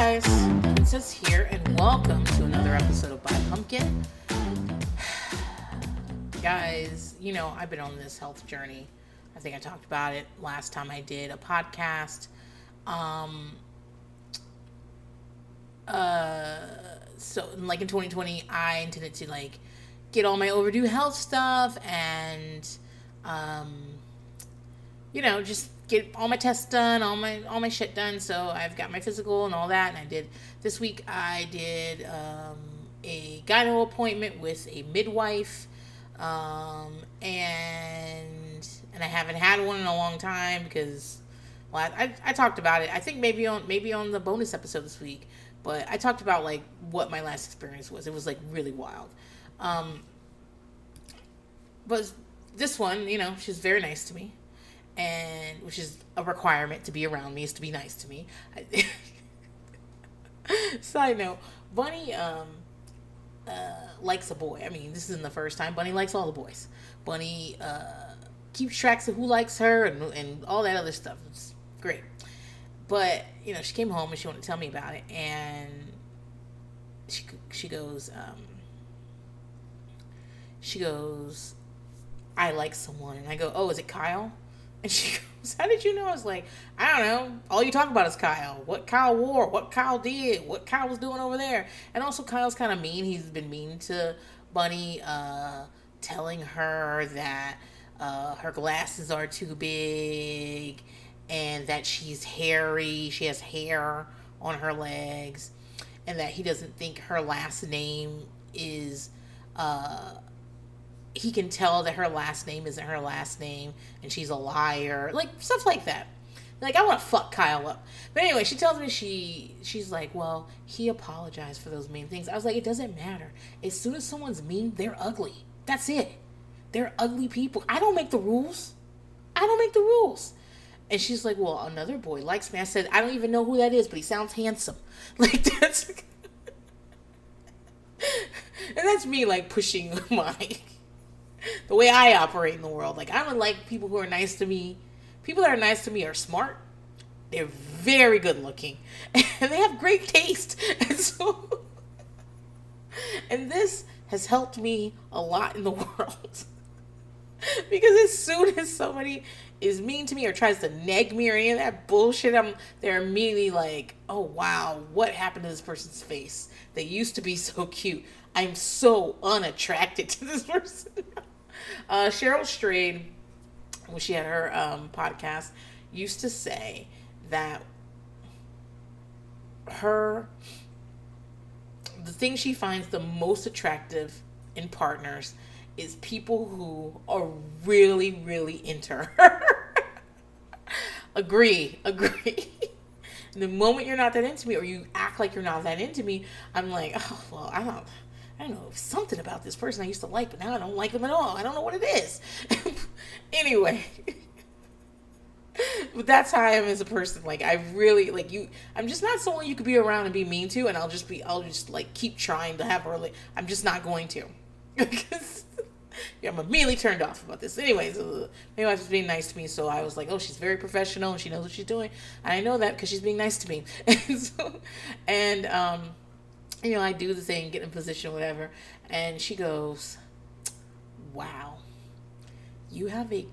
guys, Princess here, and welcome to another episode of Buy Pumpkin. guys, you know, I've been on this health journey. I think I talked about it last time I did a podcast. Um, uh, so, like in 2020, I intended to like get all my overdue health stuff and, um, you know, just get all my tests done, all my all my shit done. So I've got my physical and all that, and I did this week. I did um, a gyno appointment with a midwife, um, and and I haven't had one in a long time because, well, I, I, I talked about it. I think maybe on maybe on the bonus episode this week, but I talked about like what my last experience was. It was like really wild. Um, but this one, you know, she's very nice to me and which is a requirement to be around me is to be nice to me. Side note: Bunny um, uh, likes a boy. I mean, this isn't the first time. Bunny likes all the boys. Bunny uh, keeps tracks of who likes her and and all that other stuff. It's great. But you know, she came home and she wanted to tell me about it, and she she goes, um, she goes, I like someone, and I go, oh, is it Kyle? And she goes, How did you know? I was like, I don't know. All you talk about is Kyle. What Kyle wore, what Kyle did, what Kyle was doing over there. And also, Kyle's kind of mean. He's been mean to Bunny, uh, telling her that uh, her glasses are too big and that she's hairy. She has hair on her legs. And that he doesn't think her last name is. Uh, he can tell that her last name isn't her last name and she's a liar like stuff like that. Like i want to fuck kyle up. But anyway she tells me she she's like well he apologized for those mean things. I was like it doesn't matter. As soon as someone's mean they're ugly. That's it. They're ugly people. I don't make the rules. I don't make the rules. And she's like well another boy likes me. I said i don't even know who that is but he sounds handsome. Like that's and that's me like pushing my the way I operate in the world. Like I don't like people who are nice to me. People that are nice to me are smart. They're very good looking, and they have great taste. And so, and this has helped me a lot in the world. because as soon as somebody is mean to me or tries to neg me or any of that bullshit, I'm they're immediately like, oh wow, what happened to this person's face? They used to be so cute. I'm so unattracted to this person. Uh, Cheryl Strayed, when she had her um, podcast, used to say that her the thing she finds the most attractive in partners is people who are really, really into her. agree, agree. the moment you're not that into me, or you act like you're not that into me, I'm like, oh well, I don't. I don't know, something about this person I used to like, but now I don't like them at all. I don't know what it is. anyway. but that's how I am as a person. Like I really like you I'm just not someone you could be around and be mean to and I'll just be I'll just like keep trying to have early I'm just not going to. because yeah, I'm immediately turned off about this. Anyways, uh, midwife was being nice to me, so I was like, "Oh, she's very professional and she knows what she's doing." And I know that because she's being nice to me. and so, and um, you know, I do the thing, get in position, whatever. And she goes, Wow, you have a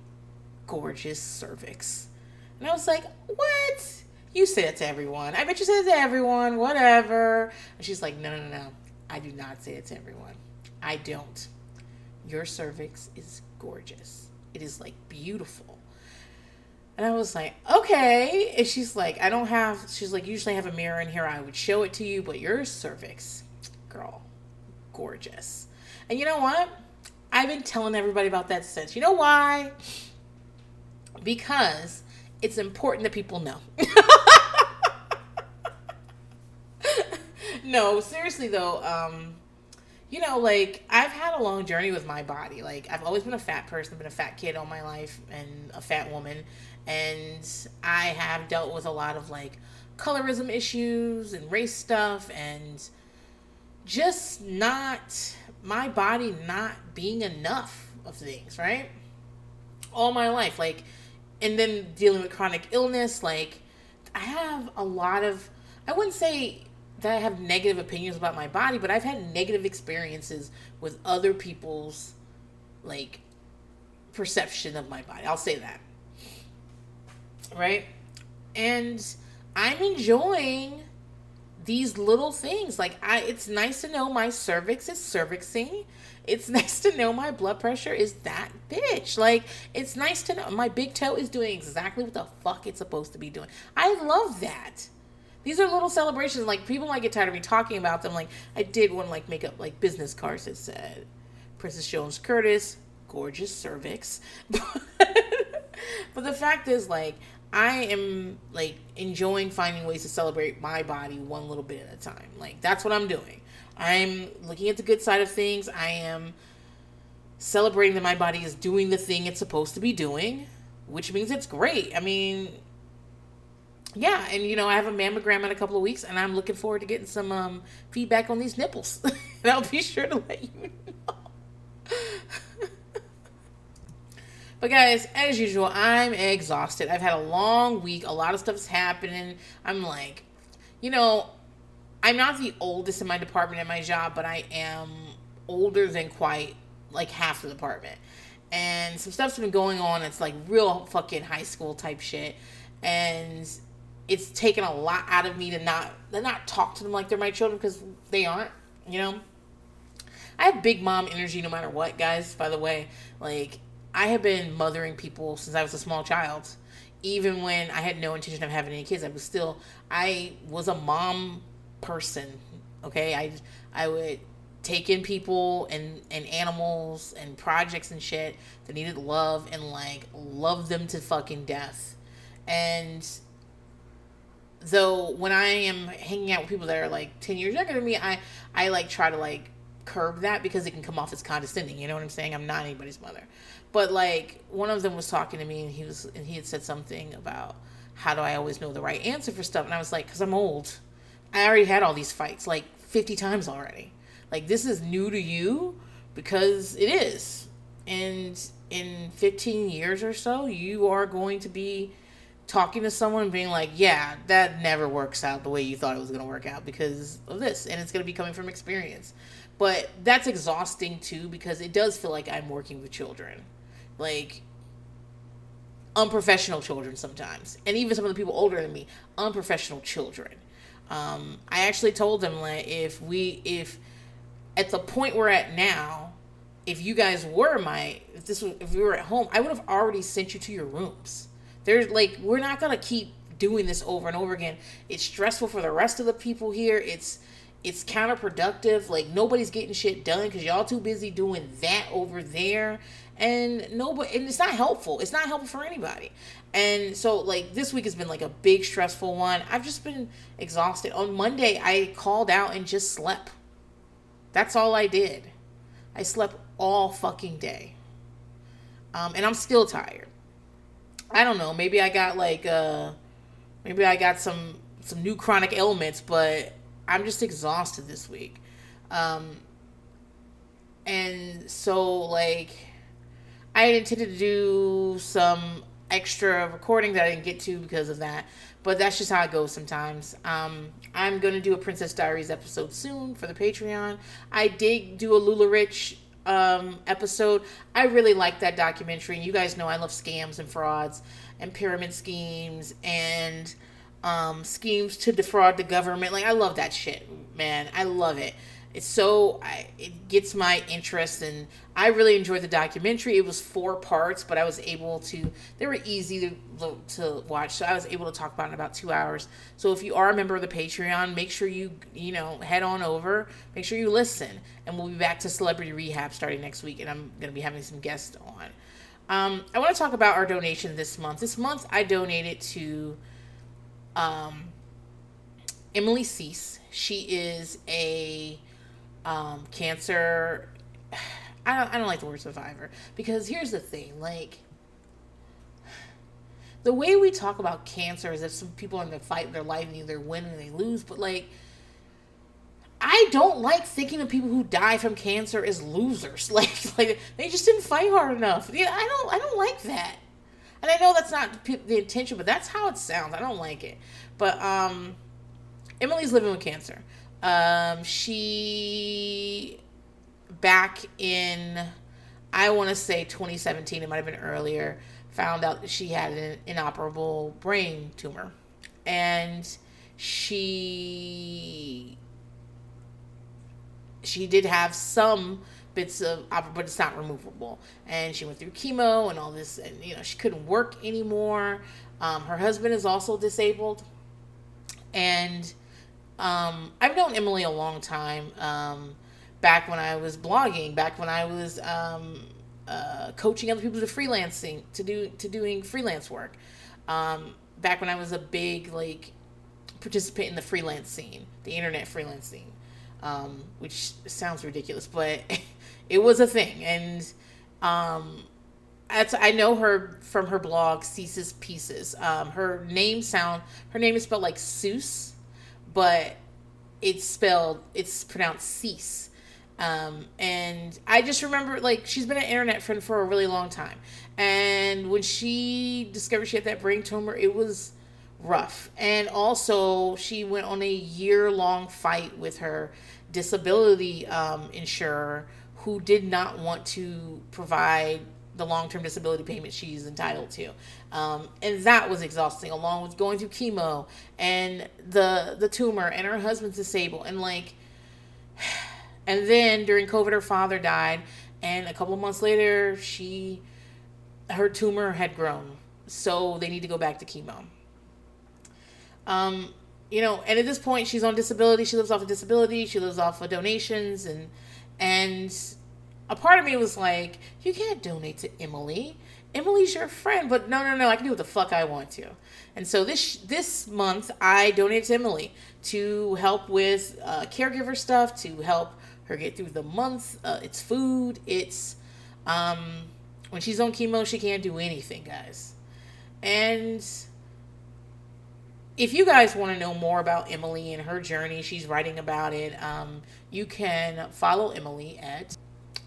gorgeous cervix. And I was like, What? You say it to everyone. I bet you say it to everyone, whatever. And she's like, No, No, no, no. I do not say it to everyone. I don't. Your cervix is gorgeous. It is like beautiful. And I was like, okay. And she's like, I don't have, she's like, usually I have a mirror in here. I would show it to you, but your cervix, girl, gorgeous. And you know what? I've been telling everybody about that since. You know why? Because it's important that people know. no, seriously though, um, you know, like I've had a long journey with my body. Like I've always been a fat person, been a fat kid all my life, and a fat woman, and I have dealt with a lot of like colorism issues and race stuff, and just not my body not being enough of things, right? All my life, like, and then dealing with chronic illness, like I have a lot of I wouldn't say that I have negative opinions about my body, but I've had negative experiences with other people's like perception of my body. I'll say that. Right? And I'm enjoying these little things. Like I it's nice to know my cervix is cervixing. It's nice to know my blood pressure is that bitch. Like it's nice to know my big toe is doing exactly what the fuck it's supposed to be doing. I love that. These are little celebrations. Like people might get tired of me talking about them. Like I did one like make up like business cards that said Princess Jones Curtis, gorgeous cervix. but the fact is like I am like enjoying finding ways to celebrate my body one little bit at a time. Like that's what I'm doing. I'm looking at the good side of things. I am celebrating that my body is doing the thing it's supposed to be doing, which means it's great. I mean, yeah, and you know, I have a mammogram in a couple of weeks, and I'm looking forward to getting some um, feedback on these nipples. and I'll be sure to let you know. But guys, as usual, I'm exhausted. I've had a long week. A lot of stuff's happening. I'm like, you know, I'm not the oldest in my department at my job, but I am older than quite like half the department. And some stuff's been going on. It's like real fucking high school type shit. And it's taken a lot out of me to not to not talk to them like they're my children because they aren't, you know. I have big mom energy no matter what, guys, by the way. Like I have been mothering people since I was a small child. Even when I had no intention of having any kids, I was still I was a mom person. Okay, I I would take in people and and animals and projects and shit that needed love and like love them to fucking death. And though when I am hanging out with people that are like 10 years younger than me, I I like try to like curb that because it can come off as condescending. You know what I'm saying? I'm not anybody's mother. But like one of them was talking to me and he was and he had said something about how do I always know the right answer for stuff and I was like cuz I'm old. I already had all these fights like 50 times already. Like this is new to you because it is. And in 15 years or so, you are going to be talking to someone being like, yeah, that never works out the way you thought it was going to work out because of this. And it's going to be coming from experience. But that's exhausting too because it does feel like I'm working with children like unprofessional children sometimes. And even some of the people older than me unprofessional children. Um, i actually told them like if we if at the point we're at now if you guys were my if this was if we were at home i would have already sent you to your rooms. There's like we're not gonna keep doing this over and over again. It's stressful for the rest of the people here. It's it's counterproductive. Like nobody's getting shit done because y'all too busy doing that over there and nobody and it's not helpful. It's not helpful for anybody. And so like this week has been like a big stressful one. I've just been exhausted. On monday i called out and just slept. That's all i did. I slept all fucking day. Um, and i'm still tired. I don't know. Maybe i got like uh maybe i got some some new chronic ailments but i'm just exhausted this week. Um and so like I intended to do some extra recording that I didn't get to because of that. But that's just how it goes sometimes. Um, I'm going to do a Princess Diaries episode soon for the Patreon. I did do a LuLaRich um, episode. I really like that documentary. And you guys know I love scams and frauds and pyramid schemes and um, schemes to defraud the government. Like, I love that shit, man. I love it it's so I, it gets my interest and i really enjoyed the documentary. It was four parts but i was able to they were easy to, to watch so i was able to talk about in about two hours. So if you are a member of the patreon make sure you you know head on over. Make sure you listen and we'll be back to celebrity rehab starting next week and i'm going to be having some guests on. Um, i want to talk about our donation this month. This month i donated to um, emily suess. She is a um, cancer. I don't, I don't like the word survivor because here's the thing like the way we talk about cancer is if some people are in the fight their life and either win and they lose but like I don't like thinking of people who die from cancer as losers like like they just didn't fight hard enough yeah I don't I don't like that and I know that's not the intention but that's how it sounds I don't like it but um Emily's living with cancer. Um, she back in I want to say 2017, it might have been earlier, found out that she had an inoperable brain tumor. And she she did have some bits of but it's not removable. And she went through chemo and all this and you know she couldn't work anymore. Um, her husband is also disabled. And um, i've known emily a long time um, back when i was blogging back when i was um, uh, coaching other people to freelancing to do to doing freelance work um, back when i was a big like participant in the freelance scene the internet freelance scene um, which sounds ridiculous, but it was a thing. And um, I know her from her blog, Cease's Pieces. Her name sound her name is spelled like Seuss, but it's spelled it's pronounced Cease. Um, and I just remember like she's been an internet friend for a really long time. And when she discovered she had that brain tumor, it was rough. And also, she went on a year long fight with her disability um, insurer who did not want to provide the long term disability payment she's entitled to. Um, and that was exhausting, along with going through chemo and the the tumor and her husband's disabled and like and then during COVID her father died and a couple of months later she her tumor had grown. So they need to go back to chemo. Um, you know, and at this point she's on disability. She lives off of disability. She lives off of donations and and a part of me was like, you can't donate to Emily. Emily's your friend, but no, no, no, I can do what the fuck I want to. And so this this month, I donated to Emily to help with uh, caregiver stuff, to help her get through the month. Uh, it's food. It's um, when she's on chemo, she can't do anything, guys. And if you guys want to know more about Emily and her journey, she's writing about it. Um, you can follow Emily at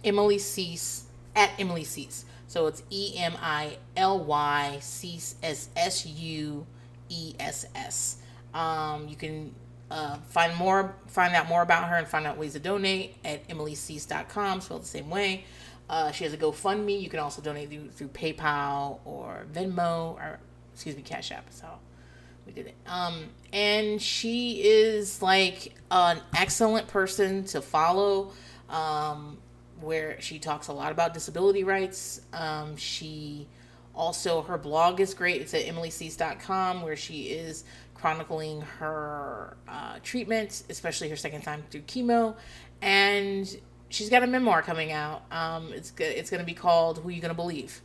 Emily Suess at Emily Suess. So it's E M I L Y Cease S S U E S S. Um, you can uh, find more, find out more about her, and find out ways to donate at emilysuess.com. Spelled the same way. Uh, she has a GoFundMe. You can also donate through, through PayPal or Venmo or excuse me, Cash App. So we did it. Um, and she is like an excellent person to follow. Um, where she talks a lot about disability rights. Um, she also her blog is great. It's at emilysuess.com where she is chronicling her uh, treatment, especially her second time through chemo, and she's got a memoir coming out. Um, it's it's going to be called "Who You Gonna Believe,"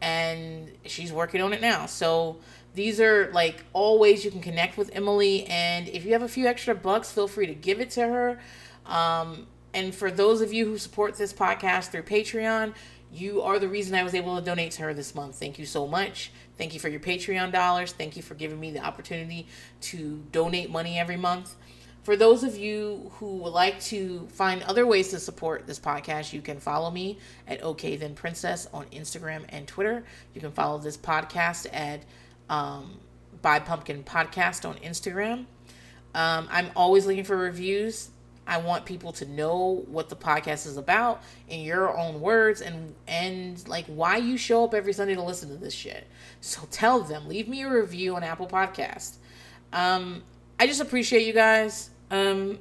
and she's working on it now. So these are like all ways you can connect with Emily. And if you have a few extra bucks, feel free to give it to her. Um, and for those of you who support this podcast through Patreon, you are the reason I was able to donate to her this month. Thank you so much. Thank you for your Patreon dollars. Thank you for giving me the opportunity to donate money every month. For those of you who would like to find other ways to support this podcast, you can follow me at OK Then Princess on Instagram and Twitter. You can follow this podcast at um, Buy Pumpkin Podcast on Instagram. Um, I'm always looking for reviews. I want people to know what the podcast is about in your own words and and like why you show up every Sunday to listen to this shit. So tell them, leave me a review on Apple Podcast. Um, I just appreciate you guys. Um,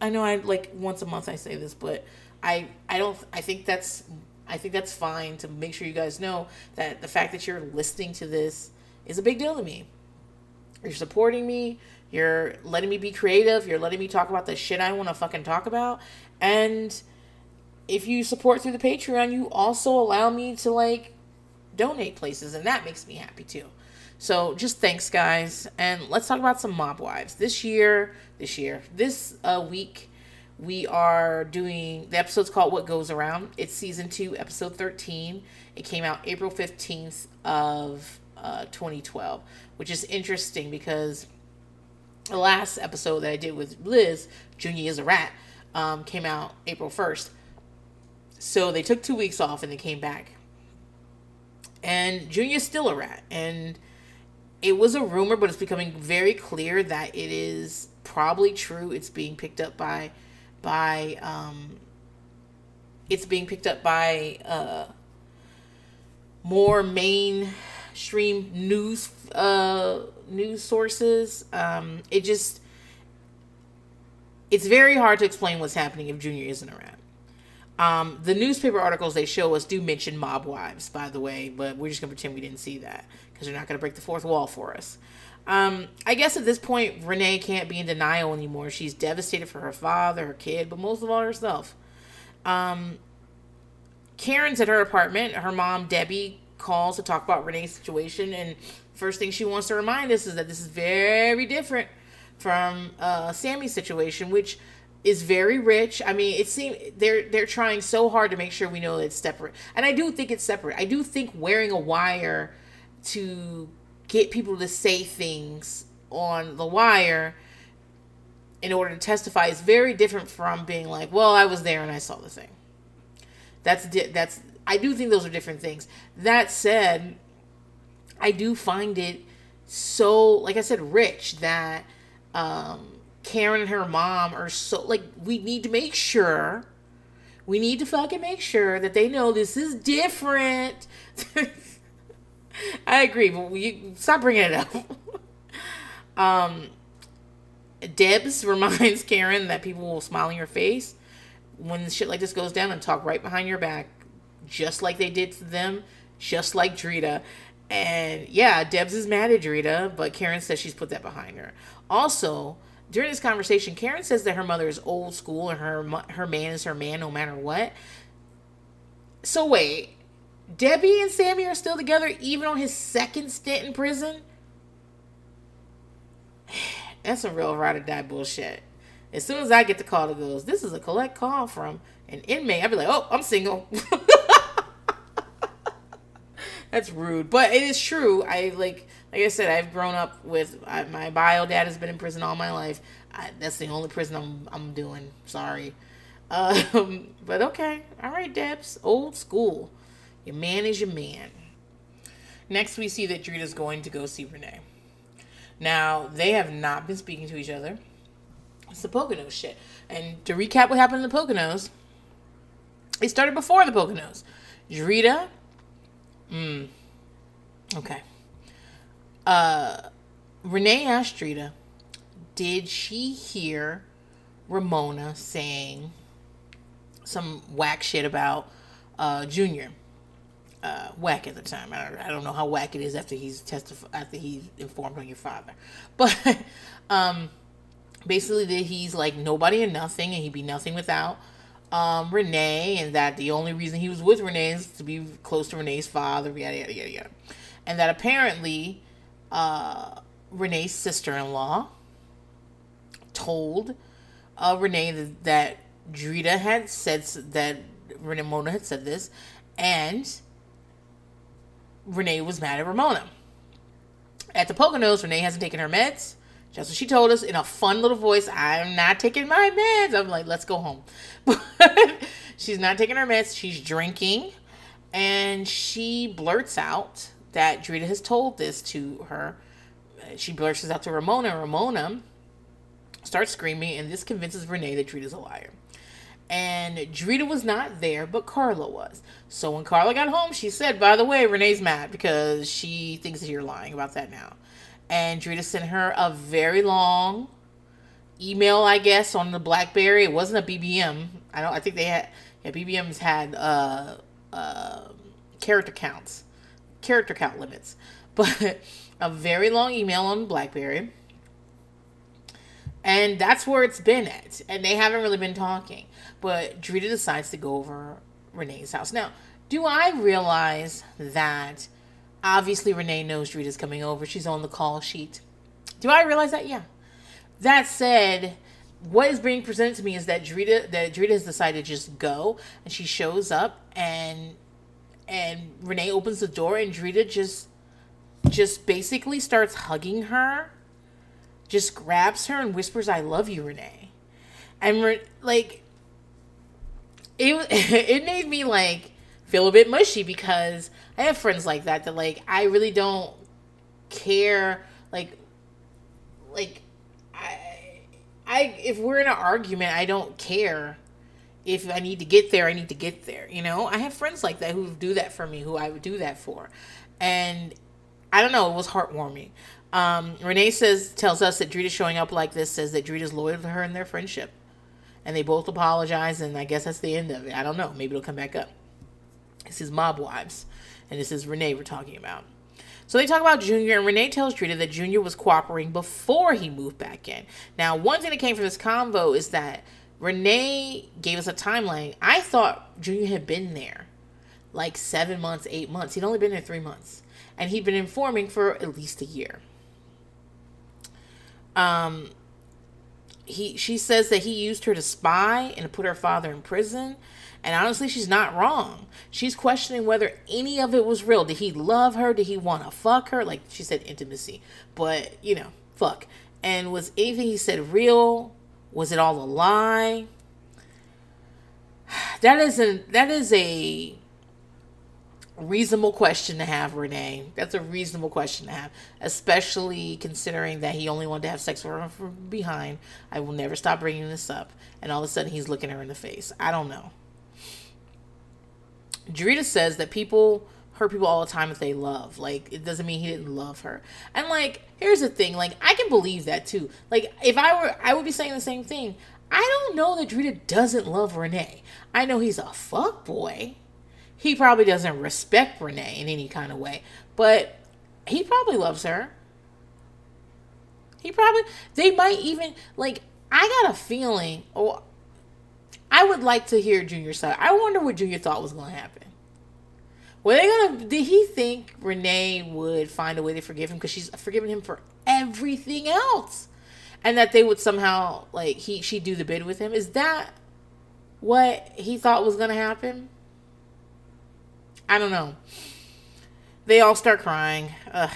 I know I like once a month I say this, but I I don't I think that's I think that's fine to make sure you guys know that the fact that you're listening to this is a big deal to me. You're supporting me. You're letting me be creative. You're letting me talk about the shit I want to fucking talk about. And if you support through the Patreon, you also allow me to like donate places, and that makes me happy too. So just thanks, guys, and let's talk about some mob wives. This year, this year, this uh, week, we are doing the episode's called "What Goes Around." It's season two, episode thirteen. It came out April fifteenth of uh, 2012, which is interesting because the last episode that I did with Liz, Junior is a rat, um, came out April 1st. So they took two weeks off and they came back. And Junior's still a rat. And it was a rumor, but it's becoming very clear that it is probably true. It's being picked up by by um, it's being picked up by uh, more mainstream news uh, news sources. Um, it just it's very hard to explain what's happening if Junior isn't around. Um, the newspaper articles they show us do mention mob wives, by the way, but we're just gonna pretend we didn't see that because they're not gonna break the fourth wall for us. Um, I guess at this point, Renee can't be in denial anymore. She's devastated for her father, her kid, but most of all herself. Um, Karen's at her apartment. Her mom, Debbie, calls to talk about Renee's situation, and first thing she wants to remind us is that this is very different from uh, Sammy's situation, which is very rich. I mean, it seems they're they're trying so hard to make sure we know it's separate, and I do think it's separate. I do think wearing a wire to get people to say things on the wire in order to testify is very different from being like, "Well, I was there and I saw the thing." That's that's I do think those are different things. That said, I do find it so like I said rich that um Karen and her mom are so like we need to make sure we need to fucking make sure that they know this is different. I agree, but we stop bringing it up. um, Debs reminds Karen that people will smile in your face when shit like this goes down and talk right behind your back, just like they did to them, just like Drita. And yeah, Debs is mad at Drita, but Karen says she's put that behind her. Also, during this conversation, Karen says that her mother is old school and her her man is her man no matter what. So wait, Debbie and Sammy are still together even on his second stint in prison? That's some real ride or die bullshit. As soon as I get the call that goes, this is a collect call from an inmate, I'd be like, oh, I'm single. That's rude, but it is true. I like, like I said, I've grown up with I, my bio dad has been in prison all my life. I, that's the only prison I'm I'm doing. Sorry, um, but okay, all right, Debs, old school. Your man is your man. Next, we see that Drita's going to go see Renee. Now, they have not been speaking to each other. It's the Poconos shit. And to recap what happened in the Poconos, it started before the Poconos. Drita, mm, okay. Uh, Renee asked Drita, did she hear Ramona saying some whack shit about uh, Junior? uh, whack at the time. I don't, I don't know how whack it is after he's testified after he's informed on your father, but um, basically that he's like nobody and nothing, and he'd be nothing without um, Renee, and that the only reason he was with Renee is to be close to Renee's father, yada yada yada yada, and that apparently uh, Renee's sister-in-law told uh, Renee that, that Drita had said that Renee Mona had said this, and Renee was mad at Ramona. At the Poconos, Renee hasn't taken her meds. Just what she told us in a fun little voice, I'm not taking my meds. I'm like, let's go home. She's not taking her meds. She's drinking. And she blurts out that Drita has told this to her. She blurts out to Ramona. Ramona starts screaming, and this convinces Renee that Drita's a liar and Drita was not there, but Carla was. So when Carla got home, she said, By the way, Renee's mad because she thinks that you're lying about that now. And Drita sent her a very long email, I guess, on the Blackberry. It wasn't a BBM. I don't I think they had yeah, BBMs had uh uh character counts. Character count limits. But a very long email on Blackberry. And that's where it's been at. And they haven't really been talking. But Drita decides to go over Renee's house. Now, do I realize that obviously Renee knows Drita's coming over? She's on the call sheet. Do I realize that? Yeah. That said, what is being presented to me is that Drita that Drita has decided to just go and she shows up and and Renee opens the door and Drita just just basically starts hugging her, just grabs her and whispers, "I love you, Renee." And like it it made me like feel a bit mushy because I have friends like that that like I really don't care like like I I if we're in an argument, I don't care if I need to get there, I need to get there. You know, I have friends like that who do that for me, who I would do that for, and I don't know, it was heartwarming. Um, Renee says tells us that Drita showing up like this says that Drita's loyal to her in their friendship, and they both apologize, and I guess that's the end of it. I don't know, maybe it'll come back up. This is Mob Wives, and this is Renee we're talking about. So they talk about Junior, and Renee tells Drita that Junior was cooperating before he moved back in. Now, one thing that came from this convo is that Renee gave us a timeline. I thought Junior had been there like seven months, eight months. He'd only been there three months. And he'd been informing for at least a year. Um, he she says that he used her to spy and to put her father in prison. And honestly, she's not wrong. She's questioning whether any of it was real. Did he love her? Did he want to fuck her? Like she said, intimacy. But, you know, fuck. And was anything he said real? Was it all a lie? That is a that is a reasonable question to have, Renee. That's a reasonable question to have, especially considering that he only wanted to have sex with her from behind. I will never stop bringing this up, and all of a sudden he's looking her in the face. I don't know. Drita says that people hurt people all the time if they love. Like it doesn't mean he didn't love her. And like here's the thing, like I can believe that too. Like if I were I would be saying the same thing. I don't know that Drita doesn't love Renee. I know he's a fuck boy. He probably doesn't respect Renee in any kind of way, but he probably loves her. He probably they might even like I got a feeling oh I would like to hear Junior's side. I wonder what Junior thought was going to happen. Were they gonna? Did he think Renee would find a way to forgive him because she's forgiven him for everything else, and that they would somehow like he she do the bid with him? Is that what he thought was gonna happen? I don't know. They all start crying. Ugh.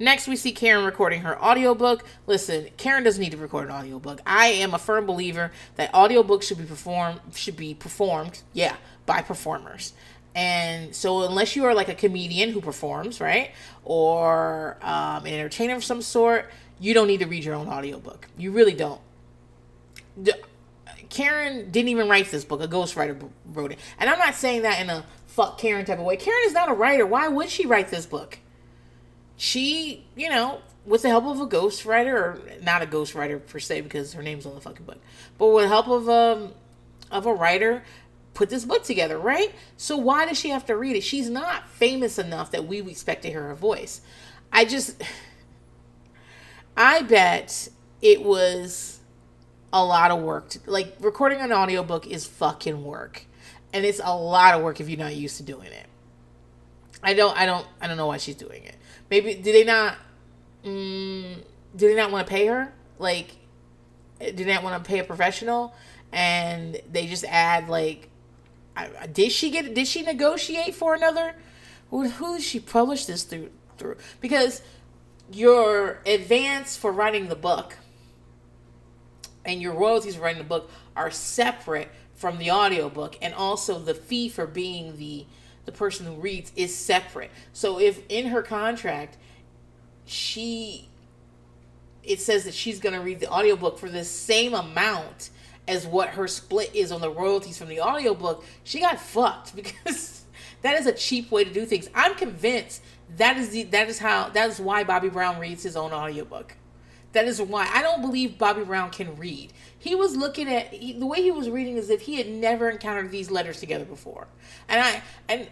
Next, we see Karen recording her audiobook. Listen, Karen doesn't need to record an audiobook. I am a firm believer that audiobooks should be performed should be performed, yeah, by performers. And so, unless you are like a comedian who performs, right, or um, an entertainer of some sort, you don't need to read your own audiobook. You really don't. Karen didn't even write this book. A ghostwriter wrote it. And I'm not saying that in a fuck Karen type of way. Karen is not a writer. Why would she write this book? She, you know, with the help of a ghostwriter, or not a ghostwriter per se, because her name's on the fucking book, but with the help of um of a writer, put this book together, right? So why does she have to read it? She's not famous enough that we expect to hear her voice. I just, I bet it was a lot of work. To, like recording an audiobook is fucking work, and it's a lot of work if you're not used to doing it. I don't, I don't, I don't know why she's doing it. Maybe do they not? Mm, did they not want to pay her? Like, do they not want to pay a professional? And they just add like, did she get? Did she negotiate for another? Who, who did she publish this through? Through because your advance for writing the book and your royalties for writing the book are separate from the audiobook and also the fee for being the the person who reads is separate. So if in her contract she it says that she's going to read the audiobook for the same amount as what her split is on the royalties from the audiobook, she got fucked because that is a cheap way to do things. I'm convinced that is the that is how that is why Bobby Brown reads his own audiobook. That is why I don't believe Bobby Brown can read. He was looking at he, the way he was reading as if he had never encountered these letters together before. And I and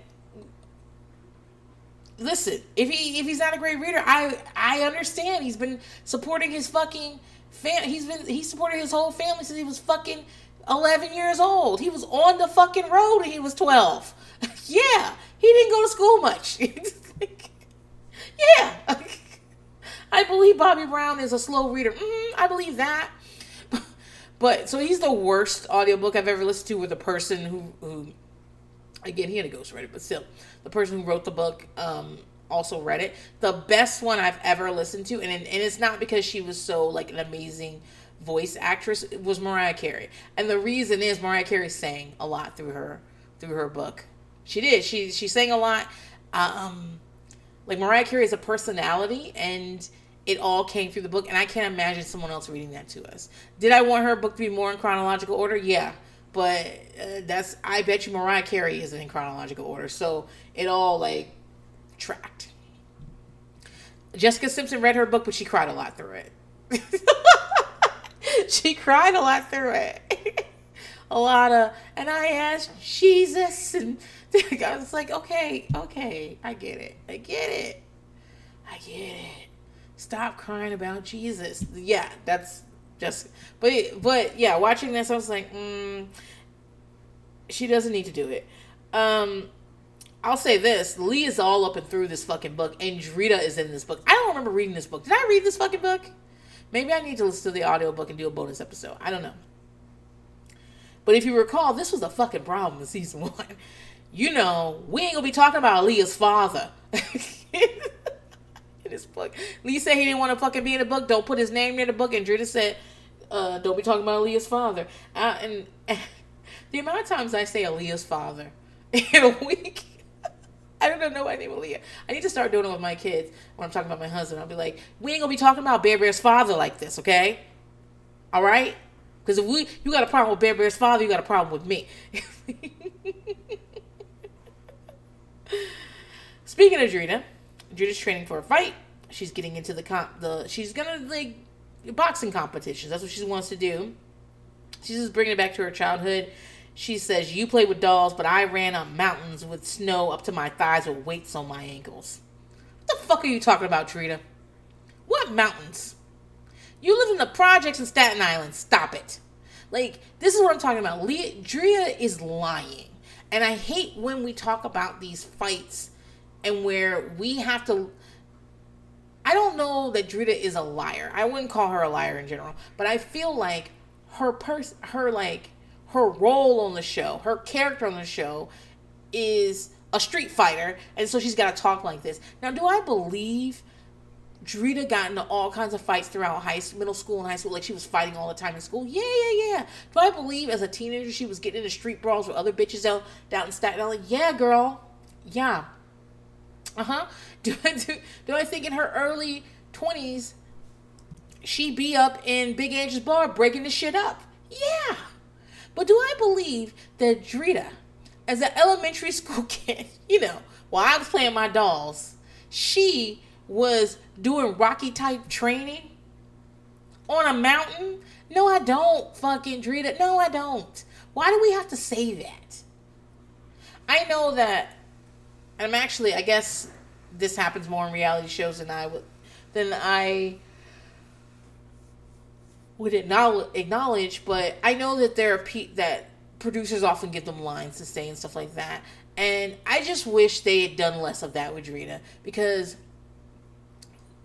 listen, if he if he's not a great reader, I I understand. He's been supporting his fucking fam. He's been he supported his whole family since he was fucking eleven years old. He was on the fucking road when he was twelve. yeah, he didn't go to school much. yeah, I believe Bobby Brown is a slow reader. mm I believe that. But so he's the worst audiobook I've ever listened to with a person who who again he had a ghostwriter, but still the person who wrote the book um, also read it. The best one I've ever listened to, and and it's not because she was so like an amazing voice actress. Was Mariah Carey, and the reason is Mariah Carey sang a lot through her through her book. She did. She she sang a lot. Um, Like Mariah Carey is a personality, and it all came through the book. And I can't imagine someone else reading that to us. Did I want her book to be more in chronological order? Yeah, but uh, that's I bet you Mariah Carey isn't in chronological order, so it all like tracked. Jessica Simpson read her book, but she cried a lot through it. she cried a lot through it. a lot of, and I asked Jesus, and I was like, okay, okay, I get it, I get it, I get it. Stop crying about Jesus. Yeah, that's just, but but yeah, watching this, I was like, mm, she doesn't need to do it. Um, I'll say this: Lee is all up and through this fucking book, and Drita is in this book. I don't remember reading this book. Did I read this fucking book? Maybe I need to listen to the audiobook and do a bonus episode. I don't know. But if you recall, this was a fucking problem in season one. You know, we ain't gonna be talking about Aaliyah's father this book. Lee said he didn't want to fucking be in the book. Don't put his name near the book. And Drita said, uh, "Don't be talking about Aaliyah's father." Uh, and, the amount of times I say Aaliyah's father in a week I don't know why name Aaliyah. I need to start doing it with my kids when I'm talking about my husband. I'll be like, we ain't gonna be talking about Bear Bear's father like this, okay? All right? Because if we you got a problem with Bear Bear's father, you got a problem with me. Speaking of Drita, Drita's training for a fight. She's getting into the comp the she's gonna like boxing competitions. That's what she wants to do. She's just bringing it back to her childhood. She says, You play with dolls, but I ran on mountains with snow up to my thighs with weights on my ankles. What the fuck are you talking about, Drita? What mountains? You live in the projects in Staten Island. Stop it. Like, this is what I'm talking about. Leah, Drea is lying. And I hate when we talk about these fights and where we have to. I don't know that Drita is a liar. I wouldn't call her a liar in general, but I feel like her person, her like her role on the show, her character on the show is a street fighter, and so she's got to talk like this. Now, do I believe Drita got into all kinds of fights throughout high school, middle school and high school, like she was fighting all the time in school? Yeah, yeah, yeah. Do I believe as a teenager she was getting into street brawls with other bitches out down in Staten Island? Yeah, girl. Yeah. Uh huh. Do I do, do I think in her early twenties she be up in Big Angel's bar breaking the shit up? Yeah. But do I believe that Drita, as an elementary school kid, you know, while I was playing my dolls, she was doing Rocky type training on a mountain? No, I don't, fucking Drita. No, I don't. Why do we have to say that? I know that I'm actually, I guess this happens more in reality shows than I would, than I would acknowledge, but I know that there are pe- that producers often give them lines to say and stuff like that. And I just wish they had done less of that with Drita because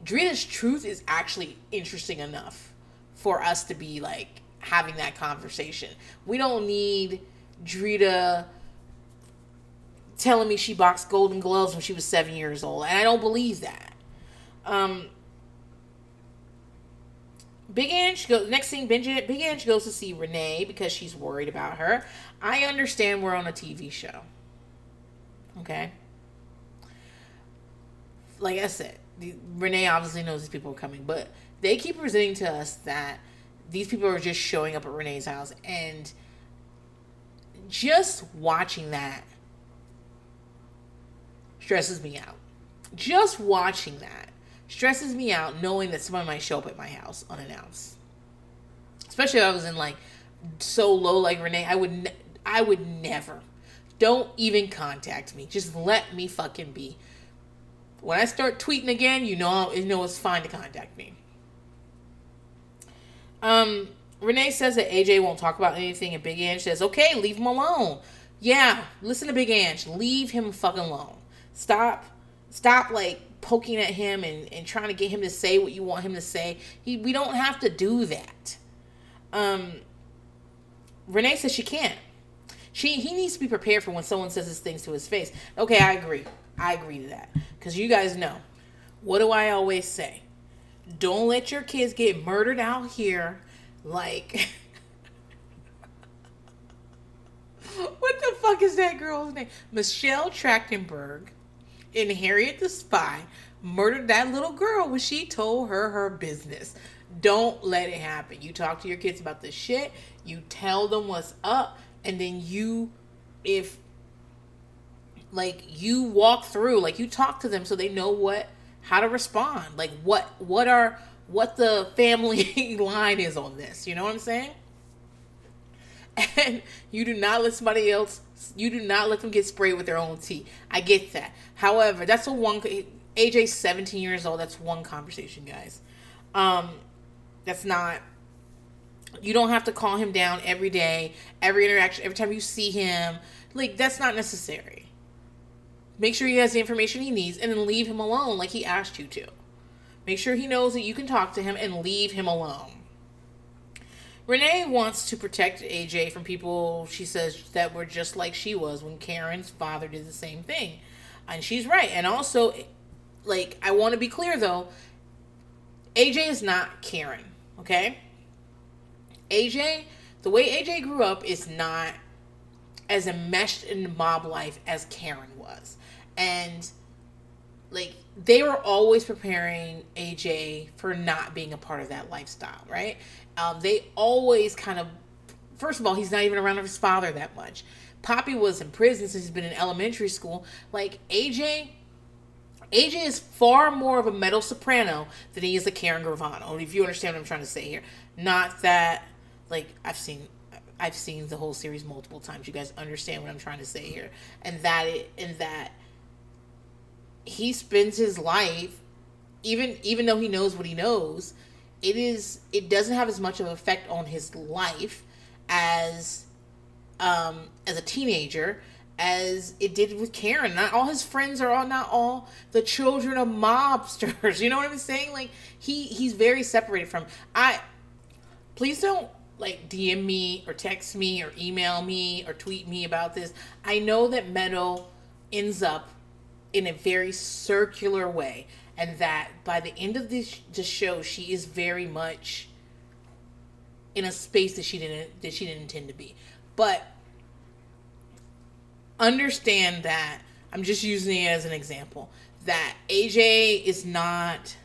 Drita's truth is actually interesting enough for us to be like having that conversation. We don't need Drita telling me she boxed Golden Gloves when she was seven years old, and I don't believe that. Um, Big Ange goes next scene. Big Ange goes to see Renee because she's worried about her. I understand we're on a TV show. Okay. Like I said, the, Renee obviously knows these people are coming, but they keep presenting to us that these people are just showing up at Renee's house, and just watching that stresses me out. Just watching that stresses me out knowing that someone might show up at my house unannounced. Especially if I was in like so low like Renee, I would ne- I would never. Don't even contact me. Just let me fucking be. When I start tweeting again, you know you know it's fine to contact me. Um, Renee says that AJ won't talk about anything, and Big Ange says, "Okay, leave him alone." Yeah, listen to Big Ange. Leave him fucking alone. Stop, stop like poking at him and, and trying to get him to say what you want him to say. He, we don't have to do that. Um, Renee says she can't. She he needs to be prepared for when someone says these things to his face. Okay, I agree. I agree to that because you guys know. What do I always say? Don't let your kids get murdered out here. Like, what the fuck is that girl's name? Michelle Trachtenberg and Harriet the spy murdered that little girl when she told her her business. Don't let it happen. You talk to your kids about the shit, you tell them what's up, and then you, if like you walk through, like you talk to them so they know what how to respond, like what what are what the family line is on this. You know what I'm saying? And you do not let somebody else. You do not let them get sprayed with their own tea. I get that. However, that's a one. AJ's 17 years old. That's one conversation, guys. Um, that's not. You don't have to call him down every day, every interaction, every time you see him. Like that's not necessary. Make sure he has the information he needs, and then leave him alone, like he asked you to. Make sure he knows that you can talk to him and leave him alone. Renee wants to protect AJ from people she says that were just like she was when Karen's father did the same thing. And she's right. And also, like, I want to be clear though AJ is not Karen, okay? AJ, the way AJ grew up is not as enmeshed in mob life as Karen was. And like they were always preparing AJ for not being a part of that lifestyle, right? Um, they always kind of, first of all, he's not even around his father that much. Poppy was in prison since he's been in elementary school. Like AJ, AJ is far more of a Meadow Soprano than he is a Karen Gravano. If you understand what I'm trying to say here, not that like I've seen. I've seen the whole series multiple times. You guys understand what I'm trying to say here, and that it, and that he spends his life even even though he knows what he knows it is it doesn't have as much of an effect on his life as um as a teenager as it did with Karen. Not all his friends are all not all the children of mobsters. You know what I'm saying? Like he he's very separated from I please don't like DM me or text me or email me or tweet me about this. I know that Meadow ends up in a very circular way and that by the end of this the show she is very much in a space that she didn't that she didn't intend to be. But understand that i'm just using it as an example that aj is not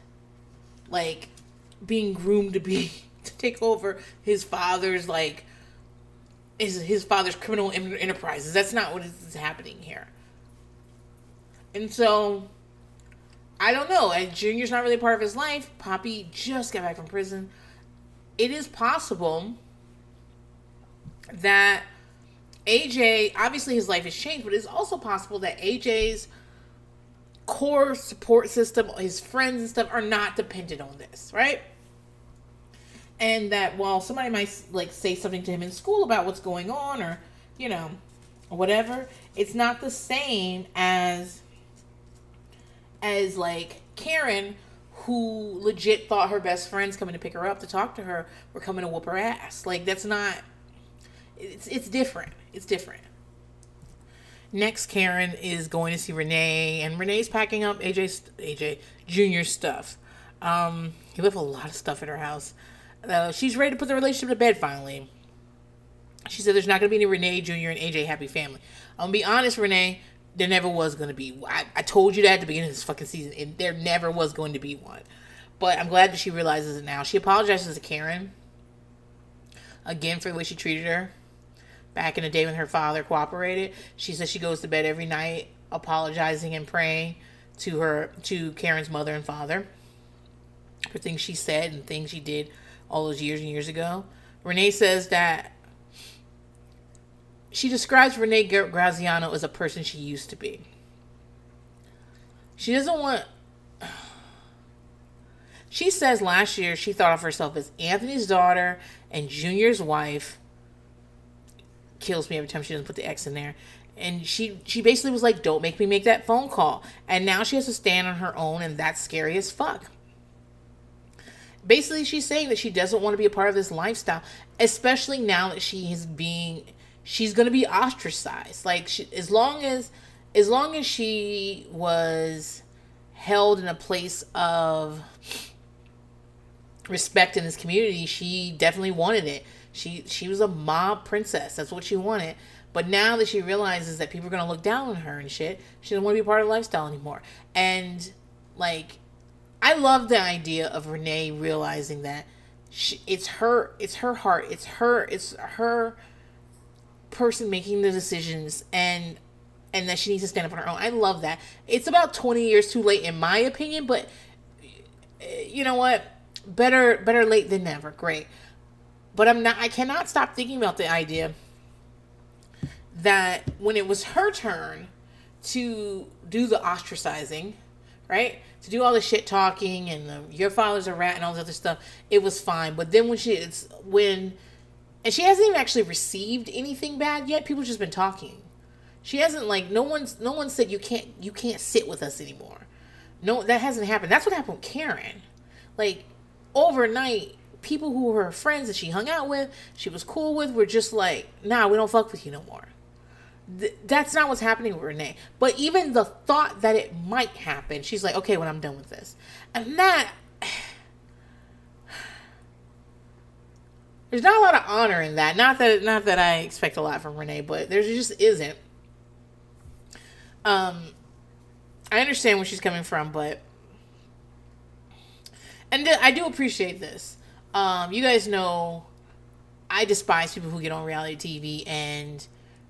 like being groomed to be to take over his father's like his, his father's criminal enterprises. That's not what is happening here and so, I don't know. And Junior's not really part of his life. Poppy just got back from prison. It is possible that AJ, obviously his life has changed, but it's also possible that AJ's core support system, his friends and stuff, are not dependent on this, right? And that while somebody might like say something to him in school about what's going on or, you know, whatever, it's not the same as as like Karen, who legit thought her best friends coming to pick her up to talk to her were coming to whoop her ass. Like that's not. It's it's different. It's different. Next, Karen is going to see Renee, and Renee's packing up AJ AJ Junior stuff. Um, he left a lot of stuff at her house. Uh, she's ready to put the relationship to bed finally. She said there's not going to be any Renee Jr. and AJ happy family. I'm going to be honest, Renee there never was going to be. I, I told you that at the beginning of this fucking season, and there never was going to be one. But I'm glad that she realizes it now. She apologizes to Karen again for the way she treated her back in the day when her father cooperated. She says she goes to bed every night apologizing and praying to her to Karen's mother and father for things she said and things she did all those years and years ago. Renee says that she describes Renee Graziano as a person she used to be. She doesn't want. She says last year she thought of herself as Anthony's daughter and Junior's wife. Kills me every time she doesn't put the X in there. And she she basically was like, "Don't make me make that phone call." And now she has to stand on her own, and that's scary as fuck. Basically, she's saying that she doesn't want to be a part of this lifestyle, especially now that she is being she's gonna be ostracized. Like she, as long as as long as she was held in a place of respect in this community, she definitely wanted it. She she was a mob princess. That's what she wanted. But now that she realizes that people are gonna look down on her and shit, she doesn't want to be part of the lifestyle anymore. And like, I love the idea of Renee realizing that she, it's her, it's her heart, it's her, it's her person making the decisions, and and that she needs to stand up on her own. I love that. It's about 20 years too late in my opinion, but you know what? Better better late than never. Great. But I'm not I cannot stop thinking about the idea that when it was her turn to do the ostracizing, right? To do all the shit talking and the, your father's a rat and all this other stuff, it was fine. But then when she it's when and she hasn't even actually received anything bad yet. People just been talking. She hasn't like no one's no one said you can't you can't sit with us anymore. No, that hasn't happened. That's what happened with Karen. Like overnight, people who were her friends that she hung out with, she was cool with, were just like, nah, we don't fuck with you no more. Th- that's not what's happening with Renee. But even the thought that it might happen, she's like, okay, when I'm done with this, and that. There's not a lot of honor in that. Not that not that I expect a lot from Renee, but there just isn't. Um, I understand where she's coming from, but and I do appreciate this. Um, you guys know I despise people who get on reality TV and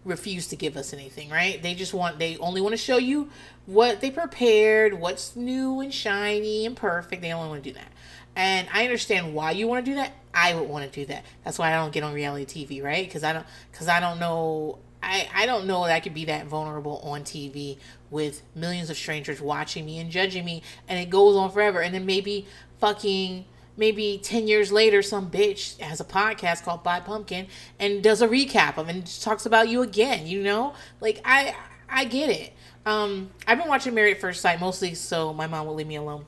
refuse to give us anything, right? They just want they only want to show you what they prepared, what's new and shiny and perfect. They only want to do that. And I understand why you want to do that. I would want to do that. That's why I don't get on reality TV, right? Cuz I don't cuz I don't know I, I don't know that I could be that vulnerable on TV with millions of strangers watching me and judging me, and it goes on forever. And then maybe fucking maybe 10 years later some bitch has a podcast called Buy Pumpkin and does a recap of and talks about you again, you know? Like I I get it. Um I've been watching Married at First Sight mostly so my mom will leave me alone.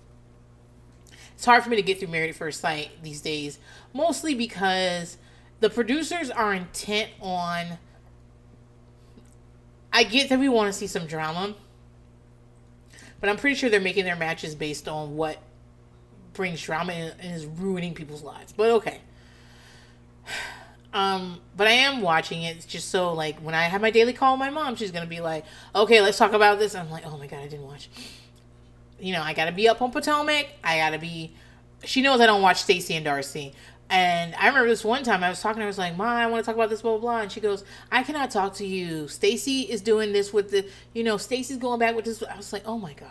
It's hard for me to get through Married at First Sight these days, mostly because the producers are intent on I get that we want to see some drama, but I'm pretty sure they're making their matches based on what brings drama and, is ruining people's lives. But okay. Um, but I am watching it just so like when I have my daily call with my mom, she's gonna be like, "Okay, let's talk about this." I'm like, "Oh my god, I didn't watch." You know, I gotta be up on Potomac. I gotta be. She knows I don't watch Stacey and Darcey. and I remember this one time I was talking, I was like, Ma, I want to talk about this, blah, blah, blah. And she goes, I cannot talk to you. Stacey is doing this with the, you know, Stacey's going back with this. I was like, oh my God.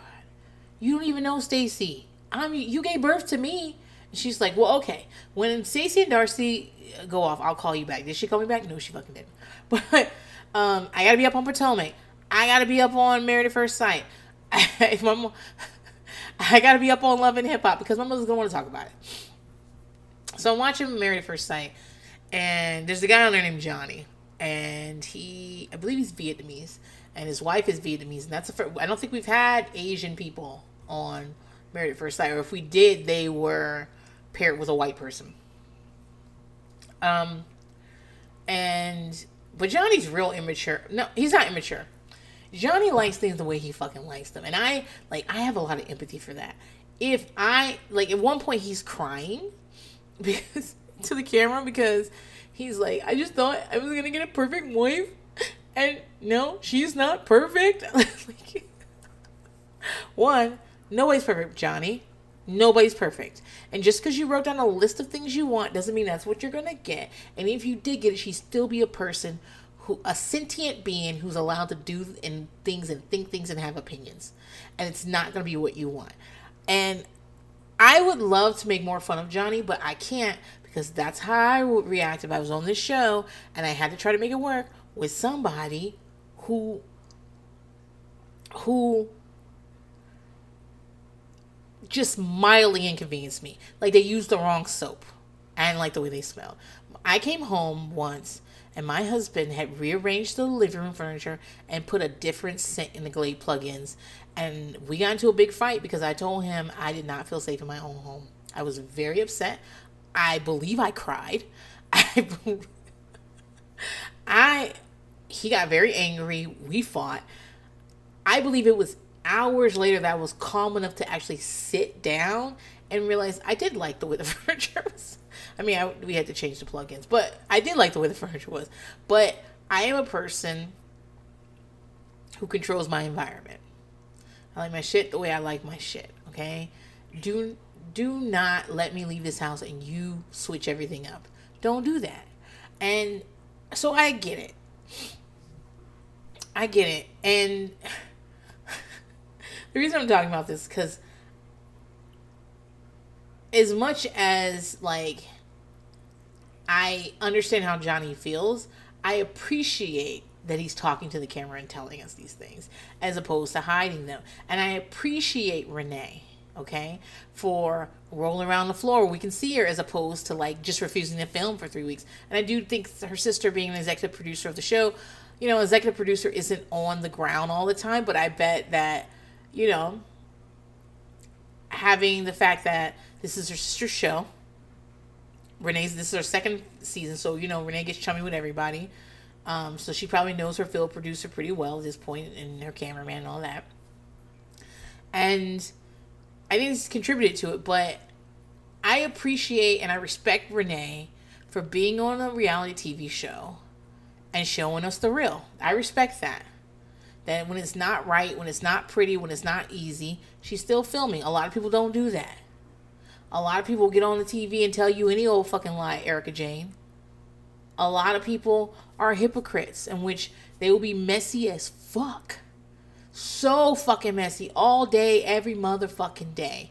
You don't even know Stacey. I'm, you gave birth to me. And she's like, well, okay. When Stacey and Darcey go off, I'll call you back. Did she call me back? No, she fucking didn't. But um, I got to be up on Potomac. I got to be up on Married at First Sight. if my mom, I got to be up on Love and Hip Hop because my mother's to want to talk about it. So I'm watching Married at First Sight, and there's a guy on there named Johnny, and he, I believe he's Vietnamese, and his wife is Vietnamese, and that's the first, I don't think we've had Asian people on Married at First Sight, or if we did, they were paired with a white person. Um, and but Johnny's real immature. No, he's not immature. Johnny likes things the way he fucking likes them, and I like I have a lot of empathy for that. If I like at one point he's crying because to the camera because he's like, I just thought I was gonna get a perfect wife, and no, she's not perfect. like, one, nobody's perfect, Johnny. Nobody's perfect. And just because you wrote down a list of things you want doesn't mean that's what you're gonna get. And if you did get it, she'd still be a person who a sentient being who's allowed to do and things and think things and have opinions. And it's not gonna be what you want. And I would love to make more fun of Johnny, but I can't because that's how I would react if I was on this show and I had to try to make it work with somebody who who just mildly inconvenienced me. Like they used the wrong soap. I didn't like the way they smelled. I came home once and my husband had rearranged the living room furniture and put a different scent in the Glade plugins and we got into a big fight because I told him I did not feel safe in my own home. I was very upset. I believe I cried. I, I he got very angry. We fought. I believe it was hours later that I was calm enough to actually sit down and realize I did like the way the furniture was. I mean, I, we had to change the plugins, but I did like the way the furniture was. But I am a person who controls my environment. I like my shit the way I like my shit, okay? Do do not let me leave this house and you switch everything up. Don't do that. And so I get it. I get it. And the reason I'm talking about this cuz as much as like I understand how Johnny feels, I appreciate that he's talking to the camera and telling us these things as opposed to hiding them. And I appreciate Renee, okay, for rolling around the floor we can see her as opposed to like just refusing to film for three weeks. And I do think her sister being an executive producer of the show, you know, executive producer isn't on the ground all the time, but I bet that, you know, having the fact that this is her sister's show. Renee's this is her second season, so you know Renee gets chummy with everybody. Um, so she probably knows her field producer pretty well at this point, and her cameraman and all that. And I think this contributed to it, but I appreciate and I respect Renee for being on a reality TV show and showing us the real. I respect that. That when it's not right, when it's not pretty, when it's not easy, she's still filming. A lot of people don't do that. A lot of people get on the TV and tell you any old fucking lie, Erika Jayne. a lot of people are hypocrites in which they will be messy as fuck. So fucking messy all day, every motherfucking day.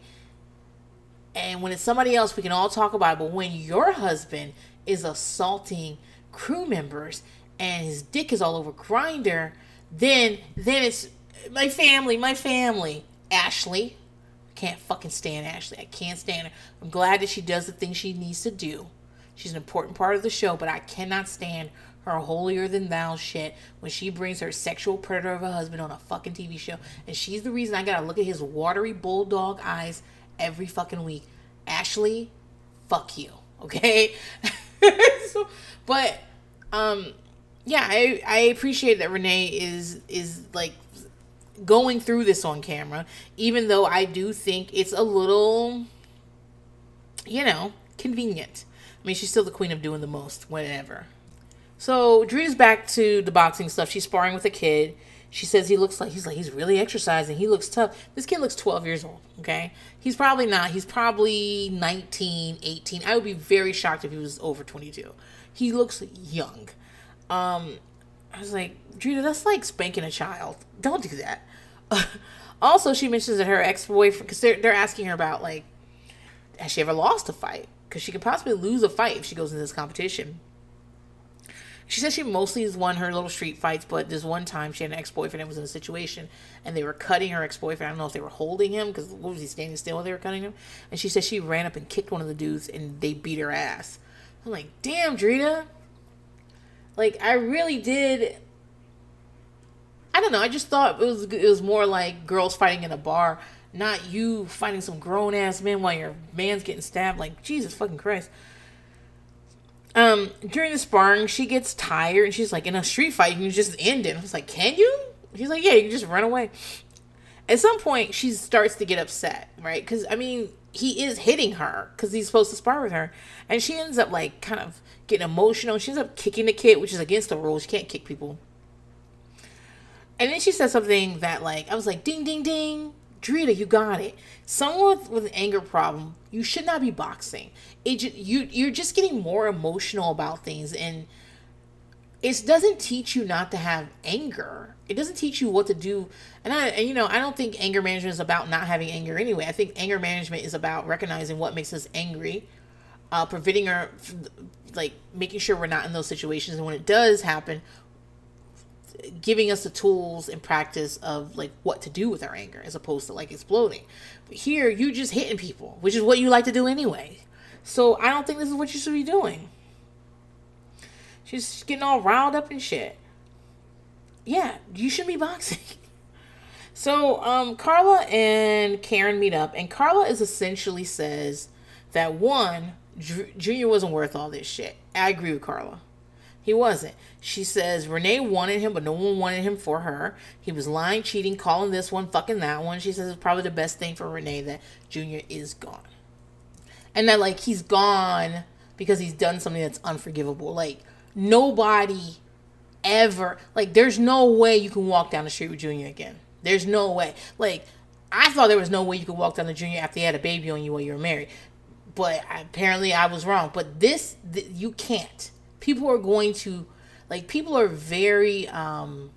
And when it's somebody else, we can all talk about it. But when your husband is assaulting crew members and his dick is all over Grindr, then then it's my family, my family. Ashley. Can't fucking stand Ashley. I can't stand her. I'm glad that she does the things she needs to do. She's an important part of the show, but I cannot stand her holier than thou shit when she brings her sexual predator of a husband on a fucking TV show. And she's the reason I gotta look at his watery bulldog eyes every fucking week. Ashley, fuck you. Okay? so, but um yeah, I I appreciate that Renee is is like going through this on camera, even though I do think it's a little you know, convenient. I mean, she's still the queen of doing the most, whatever. So Drew's back to the boxing stuff. She's sparring with a kid. She says he looks like he's like he's really exercising. He looks tough. This kid looks 12 years old, okay? He's probably not. He's probably 19, 18. I would be very shocked if he was over 22. He looks young. Um I was like, Drew, that's like spanking a child. Don't do that. also, she mentions that her ex-boyfriend cuz they're they're asking her about like has she ever lost a fight? because she could possibly lose a fight if she goes into this competition. She said she mostly has won her little street fights, but this one time she had an ex boyfriend that was in a situation and they were cutting her ex boyfriend. I don't know if they were holding him because what was he standing still while they were cutting him? And she said she ran up and kicked one of the dudes and they beat her ass. I'm like, damn, Drita. Like, I really did. I don't know. I just thought it was it was more like girls fighting in a bar not you fighting some grown ass men while your man's getting stabbed. Like, Jesus fucking Christ. Um, during the sparring, she gets tired and she's like, in a street fight, you just end it. I was like, can you? She's like, yeah, you can just run away. At some point, she starts to get upset, right? Because, I mean, he is hitting her because he's supposed to spar with her. And she ends up, like, kind of getting emotional. She ends up kicking the kid, which is against the rules. You can't kick people. And then she said something that, like, I was like, ding, ding, ding. Drita, you got it. Someone with, with an anger problem, you should not be boxing. It you you're just getting more emotional about things, and it doesn't teach you not to have anger. It doesn't teach you what to do. And I, and you know, I don't think anger management is about not having anger anyway. I think anger management is about recognizing what makes us angry, uh, preventing our, like making sure we're not in those situations, and when it does happen, giving us the tools and practice of like what to do with our anger as opposed to like exploding. But here you're just hitting people, which is what you like to do anyway. So I don't think this is what you should be doing. She's getting all riled up and shit. Yeah, you should be boxing. So um Carla and Karen meet up and Carla is essentially says that one Junior wasn't worth all this shit. I agree with Carla. He wasn't. She says Renee wanted him, but no one wanted him for her. He was lying, cheating, calling this one, fucking that one. She says it's probably the best thing for Renee that Junior is gone. And that, like, he's gone because he's done something that's unforgivable. Like, nobody ever like there's no way you can walk down the street with Junior again. There's no way. Like I thought there was no way you could walk down the Junior after you had a baby on you while you were married. But apparently I was wrong. But this th- you can't. People are going to like people are very um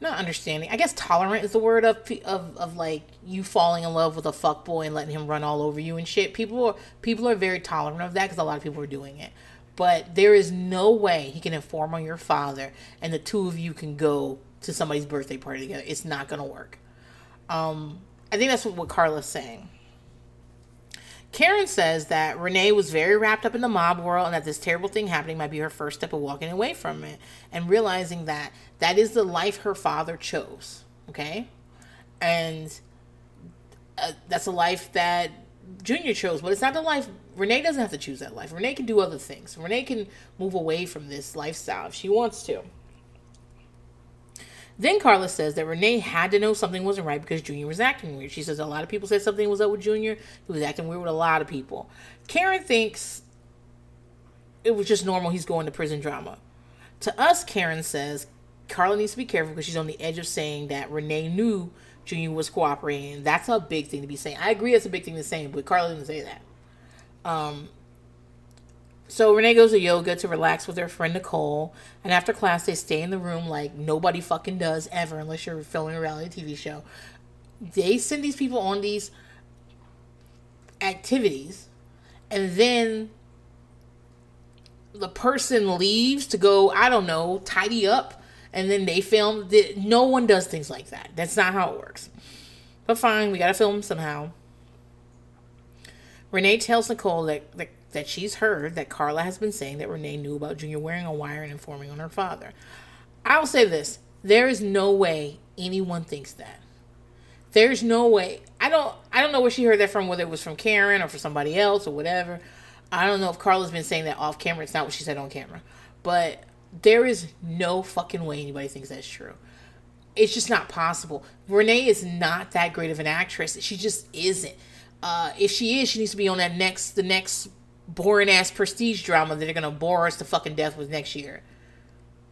not understanding. I guess tolerant is the word of of of like you falling in love with a fuck boy and letting him run all over you and shit. People are people are very tolerant of that because a lot of people are doing it. But there is no way he can inform on your father and the two of you can go to somebody's birthday party together. It's not gonna work. Um, I think that's what, what Carla's saying. Karen says that Renee was very wrapped up in the mob world and that this terrible thing happening might be her first step of walking away from it and realizing that that is the life her father chose. Okay? And uh, that's a life that Junior chose, but it's not the life. Renee doesn't have to choose that life. Renee can do other things. Renee can move away from this lifestyle if she wants to. Then Carla says that Renee had to know something wasn't right because Junior was acting weird. She says a lot of people said something was up with Junior. He was acting weird with a lot of people. Karen thinks it was just normal. He's going to prison drama. To us, Karen says Carla needs to be careful because she's on the edge of saying that Renee knew Junior was cooperating. That's a big thing to be saying. I agree it's a big thing to say, but Carla didn't say that. Um, so Renee goes to yoga to relax with her friend Nicole, and after class they stay in the room like nobody fucking does ever unless you're filming a reality TV show. They send these people on these activities, and then the person leaves to go, I don't know, tidy up, and then they film. No one does things like that. That's not how it works. But fine, we gotta film somehow. Renee tells Nicole that, that that she's heard that Carla has been saying that Renee knew about Junior wearing a wire and informing on her father. I'll say this there is no way anyone thinks that. There's no way. I don't I don't know where she heard that from, whether it was from Karen or from somebody else or whatever. I don't know if Carla's been saying that off camera. It's not what she said on camera. But there is no fucking way anybody thinks that's true. It's just not possible. Renee is not that great of an actress. She just isn't. Uh, if she is, she needs to be on that next the next boring ass prestige drama that they're gonna bore us to fucking death with next year.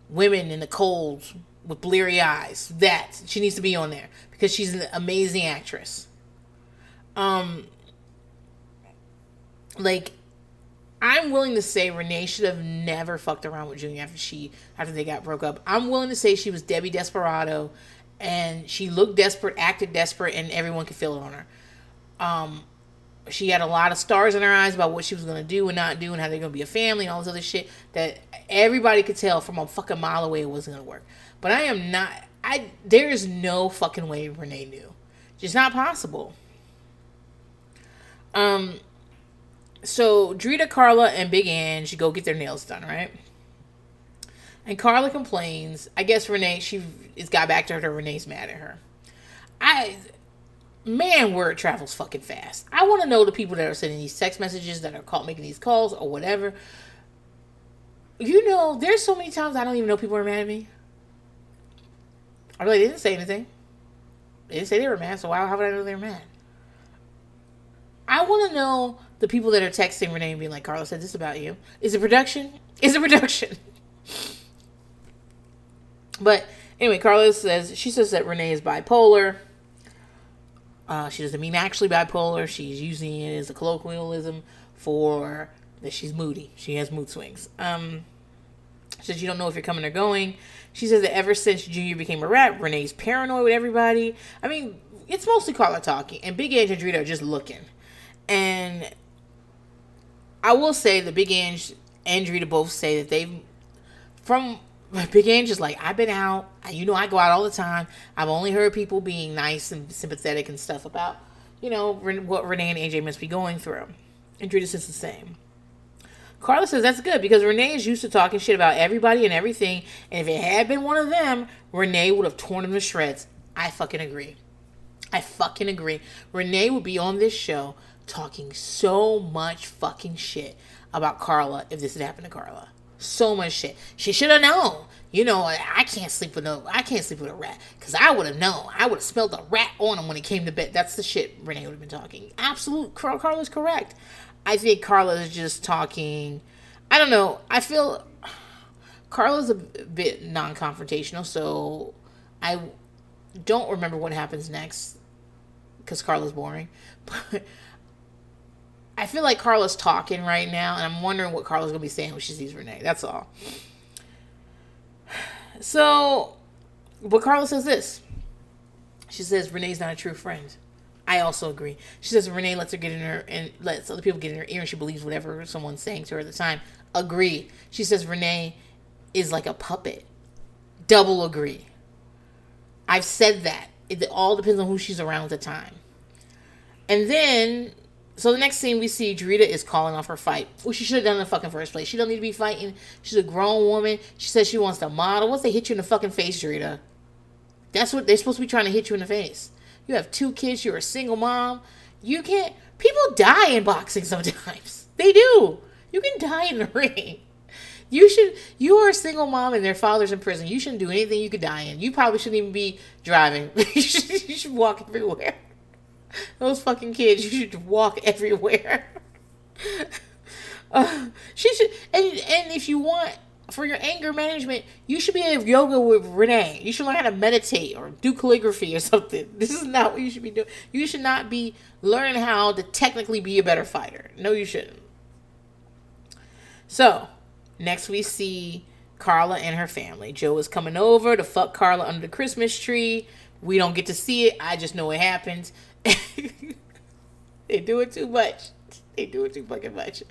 Women in the cold with bleary eyes. That she needs to be on there because she's an amazing actress. Um, like I'm willing to say Renee should have never fucked around with Junior after she after they got broke up. I'm willing to say she was Debbie Desperado, and she looked desperate, acted desperate, and everyone could feel it on her. Um, she had a lot of stars in her eyes about what she was gonna do and not do and how they're gonna be a family and all this other shit that everybody could tell from a fucking mile away it wasn't gonna work. But I am not I there is no fucking way Renee knew. Just not possible. Um so Drita, Carla, and Big Ange go get their nails done, right? And Carla complains. I guess Renee, she is got back to her. Renee's mad at her. I man, word travels fucking fast. I want to know the people that are sending these text messages, that are call, making these calls, or whatever. You know, there's so many times I don't even know people are mad at me. I really didn't say anything. They didn't say they were mad, so why, how would I know they were mad? I want to know the people that are texting Renee and being like, Carlos said this about you. Is it production? Is it production? but anyway, Carlos says, she says that Renee is bipolar uh, she doesn't mean actually bipolar. She's using it as a colloquialism for that she's moody. She has mood swings. Um, she says you don't know if you're coming or going. She says that ever since Junior became a rat, Renee's paranoid with everybody. I mean, it's mostly Carla talking, and Big Ange and Drita are just looking. And I will say the Big Ange and Drita both say that they've, from Big Ange is like, I've been out. You know, I go out all the time. I've only heard people being nice and sympathetic and stuff about, you know, what Renee and AJ must be going through. And Drita says the same. Carla says that's good because Renee is used to talking shit about everybody and everything. And if it had been one of them, Renee would have torn him to shreds. I fucking agree. I fucking agree. Renee would be on this show talking so much fucking shit about Carla if this had happened to Carla so much shit. She should have known. You know, I can't sleep with no, I can't sleep with a rat because I would have known. I would have smelled a rat on him when he came to bed. That's the shit Renee would have been talking. Absolute, Carl, Carla's correct. I think Carla is just talking. I don't know. I feel Carla's a bit non-confrontational, so I don't remember what happens next because Carla's boring. But I feel like Carla's talking right now, and I'm wondering what Carla's gonna be saying when she sees Renee. That's all. So, but Carla says this. She says Renee's not a true friend. I also agree. She says Renee lets her get in her and lets other people get in her ear, and she believes whatever someone's saying to her at the time. Agree. She says Renee is like a puppet. Double agree. I've said that. It all depends on who she's around at the time. And then, so the next scene we see, Drita is calling off her fight, which she should have done in the fucking first place. She don't need to be fighting. She's a grown woman. She says she wants to model. Once they hit you in the fucking face, Drita, that's what they're supposed to be trying to hit you in the face. You have two kids. You're a single mom. You can't. People die in boxing sometimes. They do. You can die in the ring. You should. You are a single mom and their father's in prison. You shouldn't do anything you could die in. You probably shouldn't even be driving. you, should, you should walk everywhere. Those fucking kids. You should walk everywhere. Uh, she should. And and if you want for your anger management, you should be in yoga with Renee. You should learn how to meditate or do calligraphy or something. This is not what you should be doing. You should not be learning how to technically be a better fighter. No, you shouldn't. So, Next, we see Carla and her family. Joe is coming over to fuck Carla under the Christmas tree. We don't get to see it. I just know it happens. they do it too much. They do it too fucking much.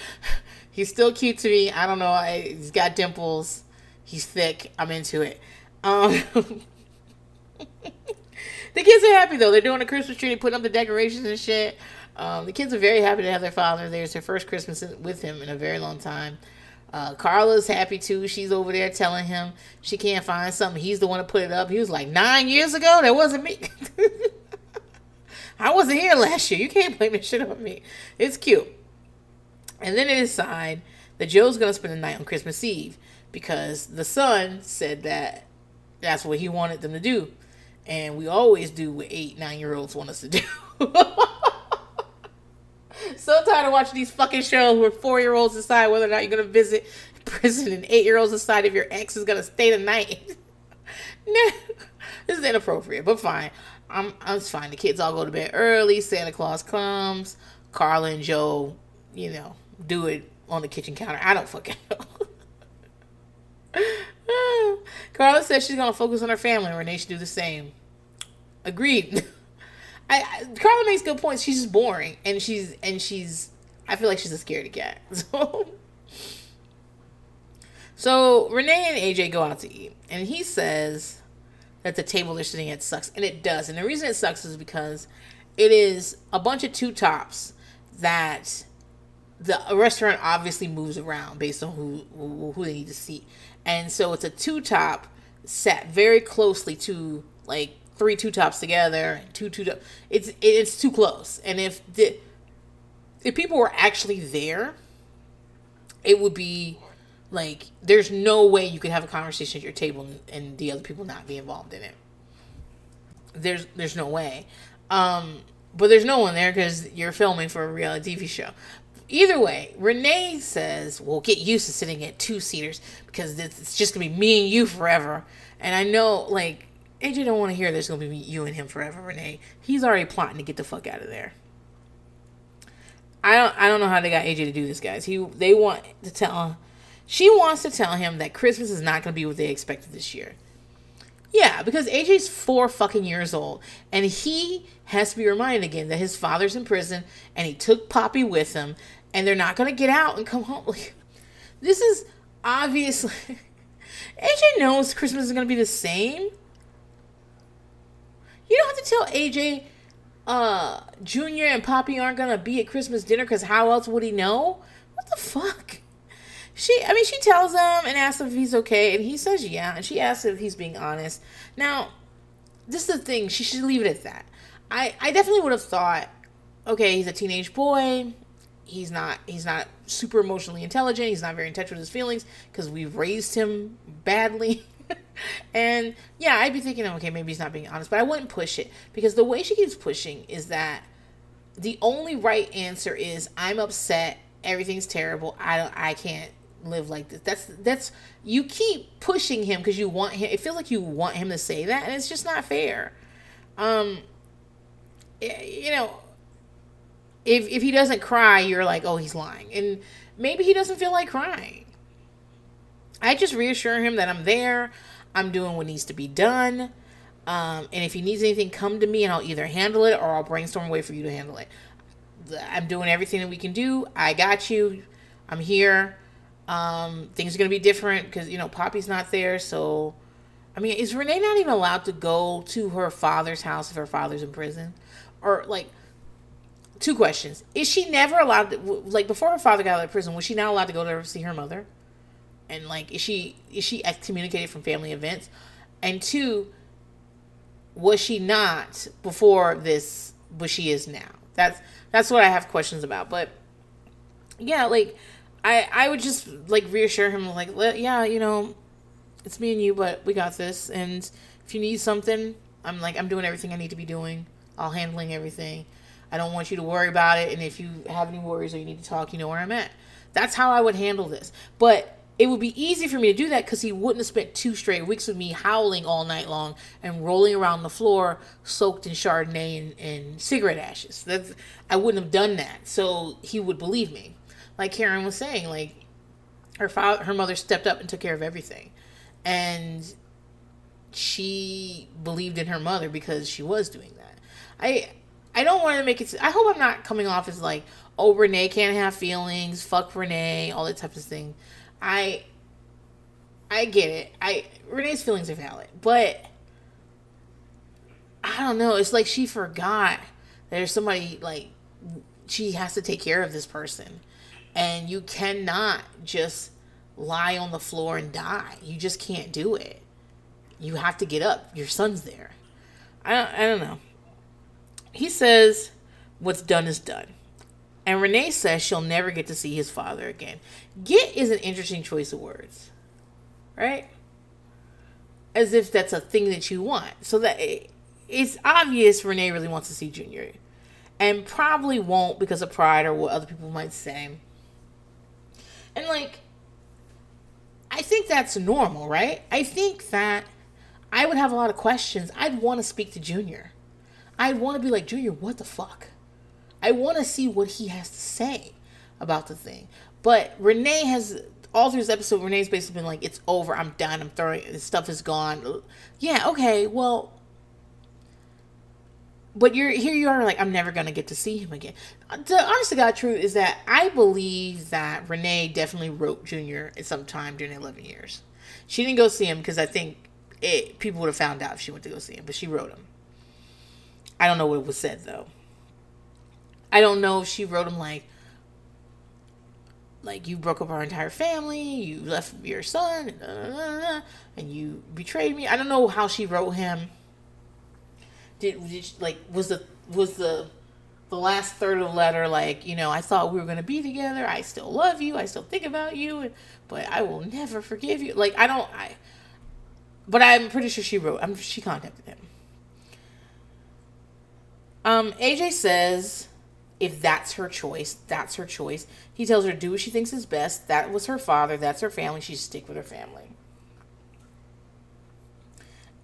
he's still cute to me. I don't know. He's got dimples. He's thick. I'm into it. Um, the kids are happy though. They're doing a Christmas tree. They put up the decorations and shit. Um, the kids are very happy to have their father there. It's their first Christmas with him in a very long time. Uh, Carla's happy too. She's over there telling him she can't find something. He's the one to put it up. He was like, nine years ago? That wasn't me. I wasn't here last year. You can't blame this shit on me. It's cute. And then they decide that Joe's to spend the night on Christmas Eve because the son said that that's what he wanted them to do. And we always do what eight, nine year olds want us to do. so tired of watching these fucking shows where four year olds decide whether or not you're gonna visit prison and eight year olds decide if your ex is gonna stay the night. no, this is inappropriate, but fine. I'm I'm fine. The kids all go to bed early. Santa Claus comes. Carla and Joe, you know, do it on the kitchen counter. I don't fucking know. Carla says she's gonna focus on her family. Renee should do the same. Agreed. I, I Carla makes good points. She's just boring, and she's and she's. I feel like she's a scaredy cat. So, so Renee and AJ go out to eat, and he says that the table they're sitting at sucks, and it does. And the reason it sucks is because it is a bunch of two tops that the restaurant obviously moves around based on who who, they need to see. and so it's a two top set very closely to like three two tops together, two two it's it's too close. And if the if people were actually there, it would be like there's no way you could have a conversation at your table and, and the other people not be involved in it. There's there's no way. Um, but there's no one there because you're filming for a reality TV show. Either way, Renee says, "We'll get used to sitting at two seaters because it's just gonna be me and you forever." And I know, like, AJ don't want to hear there's gonna be you and him forever, Renee. He's already plotting to get the fuck out of there. I don't I don't know how they got AJ to do this, guys. He they want to tell she wants to tell him that Christmas is not gonna be what they expected this year. Yeah, because AJ's four fucking years old, and he has to be reminded again that his father's in prison, and he took Poppy with him, and they're not gonna get out and come home. Like, this is obviously AJ knows Christmas is gonna be the same, you don't have to tell AJ uh Junior and Poppy aren't gonna be at Christmas dinner because how else would he know? What the fuck? She I mean she tells him and asks if he's okay and he says yeah and she asks if he's being honest. Now, this is the thing, she should leave it at that. I, I definitely would have thought, okay, he's a teenage boy. He's not he's not super emotionally intelligent. He's not very in touch with his feelings because we've raised him badly. and yeah, I'd be thinking, okay, maybe he's not being honest, but I wouldn't push it because the way she keeps pushing is that the only right answer is I'm upset, everything's terrible, I don't, I can't live like this. That's that's you keep pushing him because you want him. It feels like you want him to say that, and it's just not fair. Um, you know, if if he doesn't cry, you're like, oh, he's lying, and maybe he doesn't feel like crying. I just reassure him that I'm there. I'm doing what needs to be done. Um, and if he needs anything, come to me and I'll either handle it or I'll brainstorm a way for you to handle it. I'm doing everything that we can do. I got you. I'm here. Um, things are gonna be different because you know Poppy's not there. So, I mean, is Renee not even allowed to go to her father's house if her father's in prison, or like? Two questions: Is she never allowed to like before her father got out of prison? Was she not allowed to go to see her mother? And like, is she is she excommunicated from family events? And two, was she not before this? But she is now. That's that's what I have questions about. But yeah, like I I would just like reassure him like yeah, you know, it's me and you, but we got this. And if you need something, I'm like I'm doing everything I need to be doing. I'll handling everything. I don't want you to worry about it. And if you have any worries or you need to talk, you know where I'm at. That's how I would handle this. But it would be easy for me to do that because he wouldn't have spent two straight weeks with me howling all night long and rolling around the floor soaked in Chardonnay and, and cigarette ashes. That's I wouldn't have done that, so he would believe me. Like Karen was saying, like her father, her mother stepped up and took care of everything, and she believed in her mother because she was doing that. I I don't want to make it. I hope I'm not coming off as like, oh, Renee can't have feelings. Fuck Renee, all that type of thing. I I get it. I Renee's feelings are valid, but I don't know. It's like she forgot there's somebody like she has to take care of this person, and you cannot just lie on the floor and die. You just can't do it. You have to get up. Your son's there. I don't, I don't know. He says, "What's done is done." And Renee says she'll never get to see his father again. Get is an interesting choice of words, right? As if that's a thing that you want. So that it's obvious Renee really wants to see Junior. And probably won't because of pride or what other people might say. And like, I think that's normal, right? I think that I would have a lot of questions. I'd want to speak to Junior. I'd want to be like, Junior, what the fuck? I want to see what he has to say about the thing. But Renee has all through this episode. Renee's basically been like, "It's over. I'm done. I'm throwing this stuff is gone." Yeah. Okay. Well. But you're here. You are like, I'm never gonna get to see him again. The honest to God truth is that I believe that Renee definitely wrote Junior at some time during 11 years. She didn't go see him because I think it, people would have found out if she went to go see him, but she wrote him. I don't know what was said though. I don't know if she wrote him like like you broke up our entire family, you left your son, and you betrayed me. I don't know how she wrote him. Did, did she, like was the was the the last third of the letter like you know I thought we were gonna be together. I still love you. I still think about you, but I will never forgive you. Like I don't I. But I'm pretty sure she wrote. I'm she contacted him. Um, AJ says if that's her choice, that's her choice. He tells her to do what she thinks is best. That was her father. That's her family. She should stick with her family.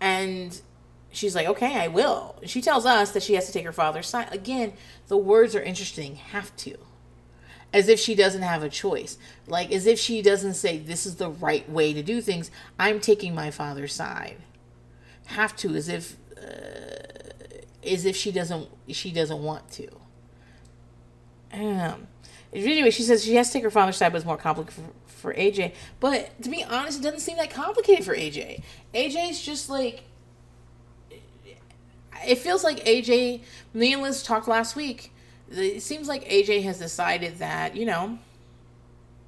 And she's like, okay, I will. She tells us that she has to take her father's side. Again, the words are interesting. Have to. As if she doesn't have a choice. Like, as if she doesn't say, this is the right way to do things. I'm taking my father's side. Have to, as if, uh, as if she doesn't, she doesn't want to. Um, anyway, she says she has to take her father's side, but it's more complicated for, for AJ. But to be honest, it doesn't seem that complicated for AJ. AJ's just like. It feels like AJ. Me and Liz talked last week. It seems like AJ has decided that, you know,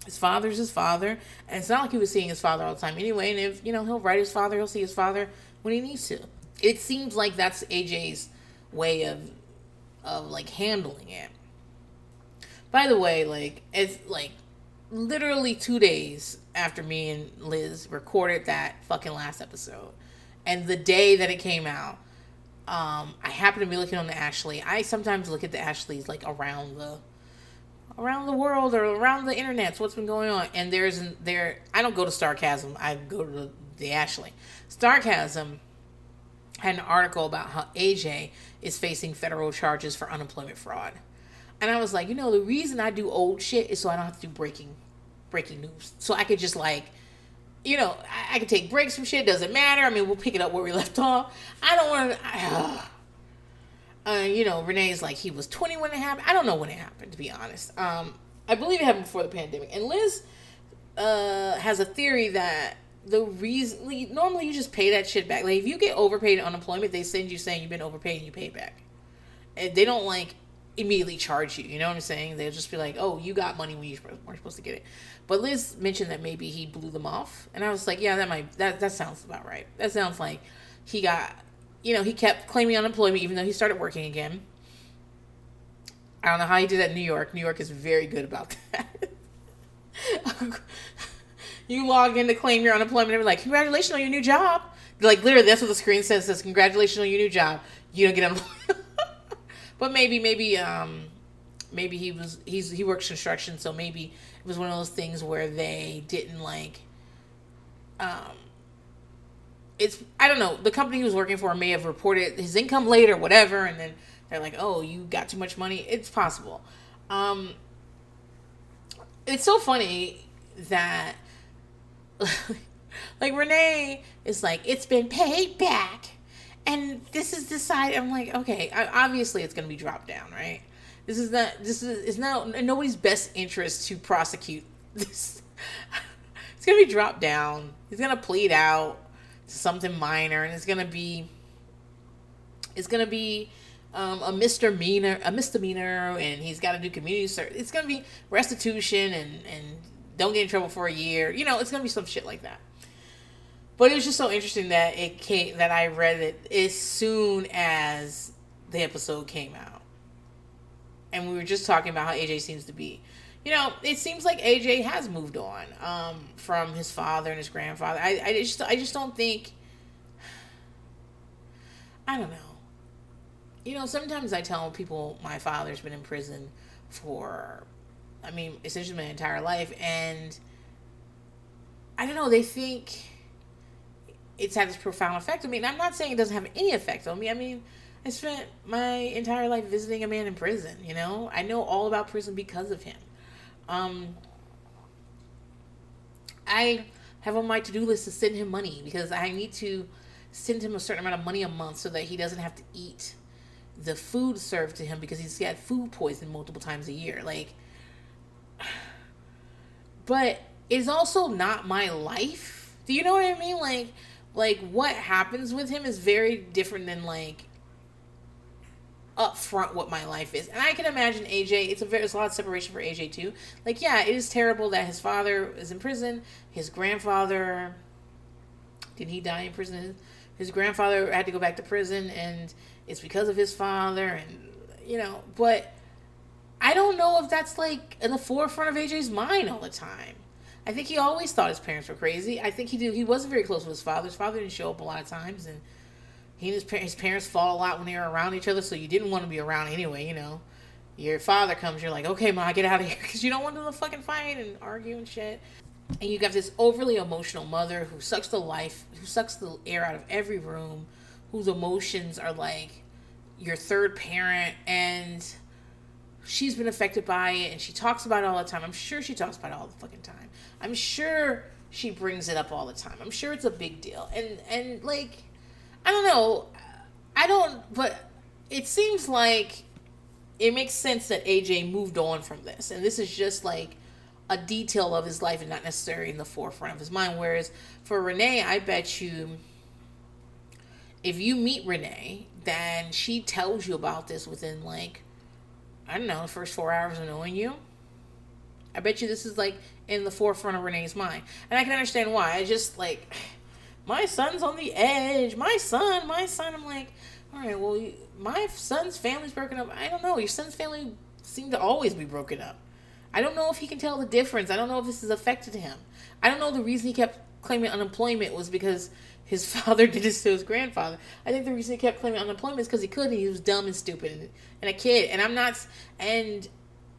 his father's his father. And it's not like he was seeing his father all the time anyway. And if, you know, he'll write his father, he'll see his father when he needs to. It seems like that's AJ's way of of like handling it. By the way, like it's like literally two days after me and Liz recorded that fucking last episode, and the day that it came out, um, I happen to be looking on the Ashley. I sometimes look at the Ashleys like around the around the world or around the internet. So what's been going on? And there's there. I don't go to Starcasm. I go to the, the Ashley. Starcasm had an article about how AJ is facing federal charges for unemployment fraud. And I was like, you know, the reason I do old shit is so I don't have to do breaking breaking news. So I could just like you know, I, I could take breaks from shit. Doesn't matter. I mean, we'll pick it up where we left off. I don't want to. Uh, you know, Renee's like he was 20 when it happened. I don't know when it happened, to be honest. Um, I believe it happened before the pandemic. And Liz uh, has a theory that the reason normally you just pay that shit back. Like if you get overpaid unemployment, they send you saying you've been overpaid and you pay back. And they don't like immediately charge you. You know what I'm saying? They'll just be like, "Oh, you got money when you weren't supposed to get it." But Liz mentioned that maybe he blew them off, and I was like, "Yeah, that might that that sounds about right. That sounds like he got, you know, he kept claiming unemployment even though he started working again." I don't know how he did that in New York. New York is very good about that. you log in to claim your unemployment and be like, "Congratulations on your new job." Like literally, that's what the screen says. Says, "Congratulations on your new job." You don't get unemployment. but maybe, maybe, um, maybe he was he's he works construction, so maybe it was one of those things where they didn't like um it's I don't know, the company he was working for may have reported his income late or whatever and then they're like, "Oh, you got too much money." It's possible. Um it's so funny that like Renee is like, "It's been paid back." And this is the side I'm like, okay, obviously it's going to be dropped down, right? This is not. This is. It's not in nobody's best interest to prosecute this. it's gonna be dropped down. He's gonna plead out to something minor, and it's gonna be. It's gonna be um, a misdemeanor, a misdemeanor, and he's got to do community service. It's gonna be restitution and and don't get in trouble for a year. You know, it's gonna be some shit like that. But it was just so interesting that it came that I read it as soon as the episode came out and we were just talking about how AJ seems to be. You know, it seems like AJ has moved on um, from his father and his grandfather. I, I just I just don't think. I don't know. You know, sometimes I tell people my father's been in prison for, I mean, essentially my entire life, and I don't know. They think it's had this profound effect on me, and I'm not saying it doesn't have any effect on me. I mean I spent my entire life visiting a man in prison, you know? I know all about prison because of him. Um, I have on my to do list to send him money because I need to send him a certain amount of money a month so that he doesn't have to eat the food served to him because he's got food poisoning multiple times a year. Like, but it's also not my life. Do you know what I mean? Like, like what happens with him is very different than like upfront what my life is. And I can imagine AJ, it's a very, it's a lot of separation for AJ too. Like, yeah, it is terrible that his father is in prison. His grandfather, did he die in prison? His grandfather had to go back to prison and it's because of his father and, you know, but I don't know if that's like in the forefront of AJ's mind all the time. I think he always thought his parents were crazy. I think he did. He wasn't very close with his father. His father didn't show up a lot of times, and he and his, his parents fought a lot when they were around each other, so you didn't want to be around anyway, you know. Your father comes, you're like, okay, ma, get out of here, because you don't want to fucking fight and argue and shit. And you got this overly emotional mother who sucks the life, who sucks the air out of every room, whose emotions are like your third parent, and she's been affected by it, and she talks about it all the time. I'm sure she talks about it all the fucking time. I'm sure she brings it up all the time. I'm sure it's a big deal. And and like I don't know. I don't, but it seems like it makes sense that AJ moved on from this, and this is just like a detail of his life and not necessarily in the forefront of his mind. Whereas for Renee, I bet you, if you meet Renee, then she tells you about this within like, I don't know, the first four hours of knowing you. I bet you this is like in the forefront of Renee's mind, and I can understand why. I just like my son's on the edge. My son, my son. I'm like, all right, well, my son's family's broken up. I don't know. Your son's family seemed to always be broken up. I don't know if he can tell the difference. I don't know if this has affected him. I don't know the reason he kept claiming unemployment was because his father did this to his grandfather. I think the reason he kept claiming unemployment is because he could. And he was dumb and stupid and, and a kid. And I'm not. And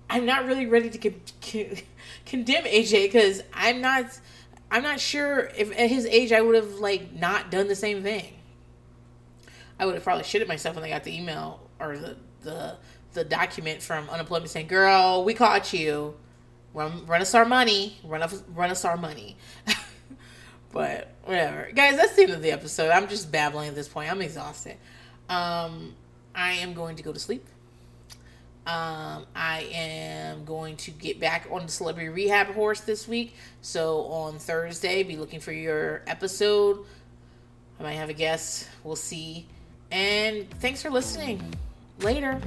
I'm not really ready to con- con- condemn AJ because I'm not. I'm not sure if at his age I would have like not done the same thing. I would have probably shitted myself when I got the email or the the the document from unemployment saying, "Girl, we caught you. Run run us our money. Run us run us our money." but whatever, guys. That's the end of the episode. I'm just babbling at this point. I'm exhausted. Um, I am going to go to sleep. Um, I am going to get back on the celebrity rehab horse this week. So on Thursday, be looking for your episode. I might have a guest. We'll see. And thanks for listening. Later.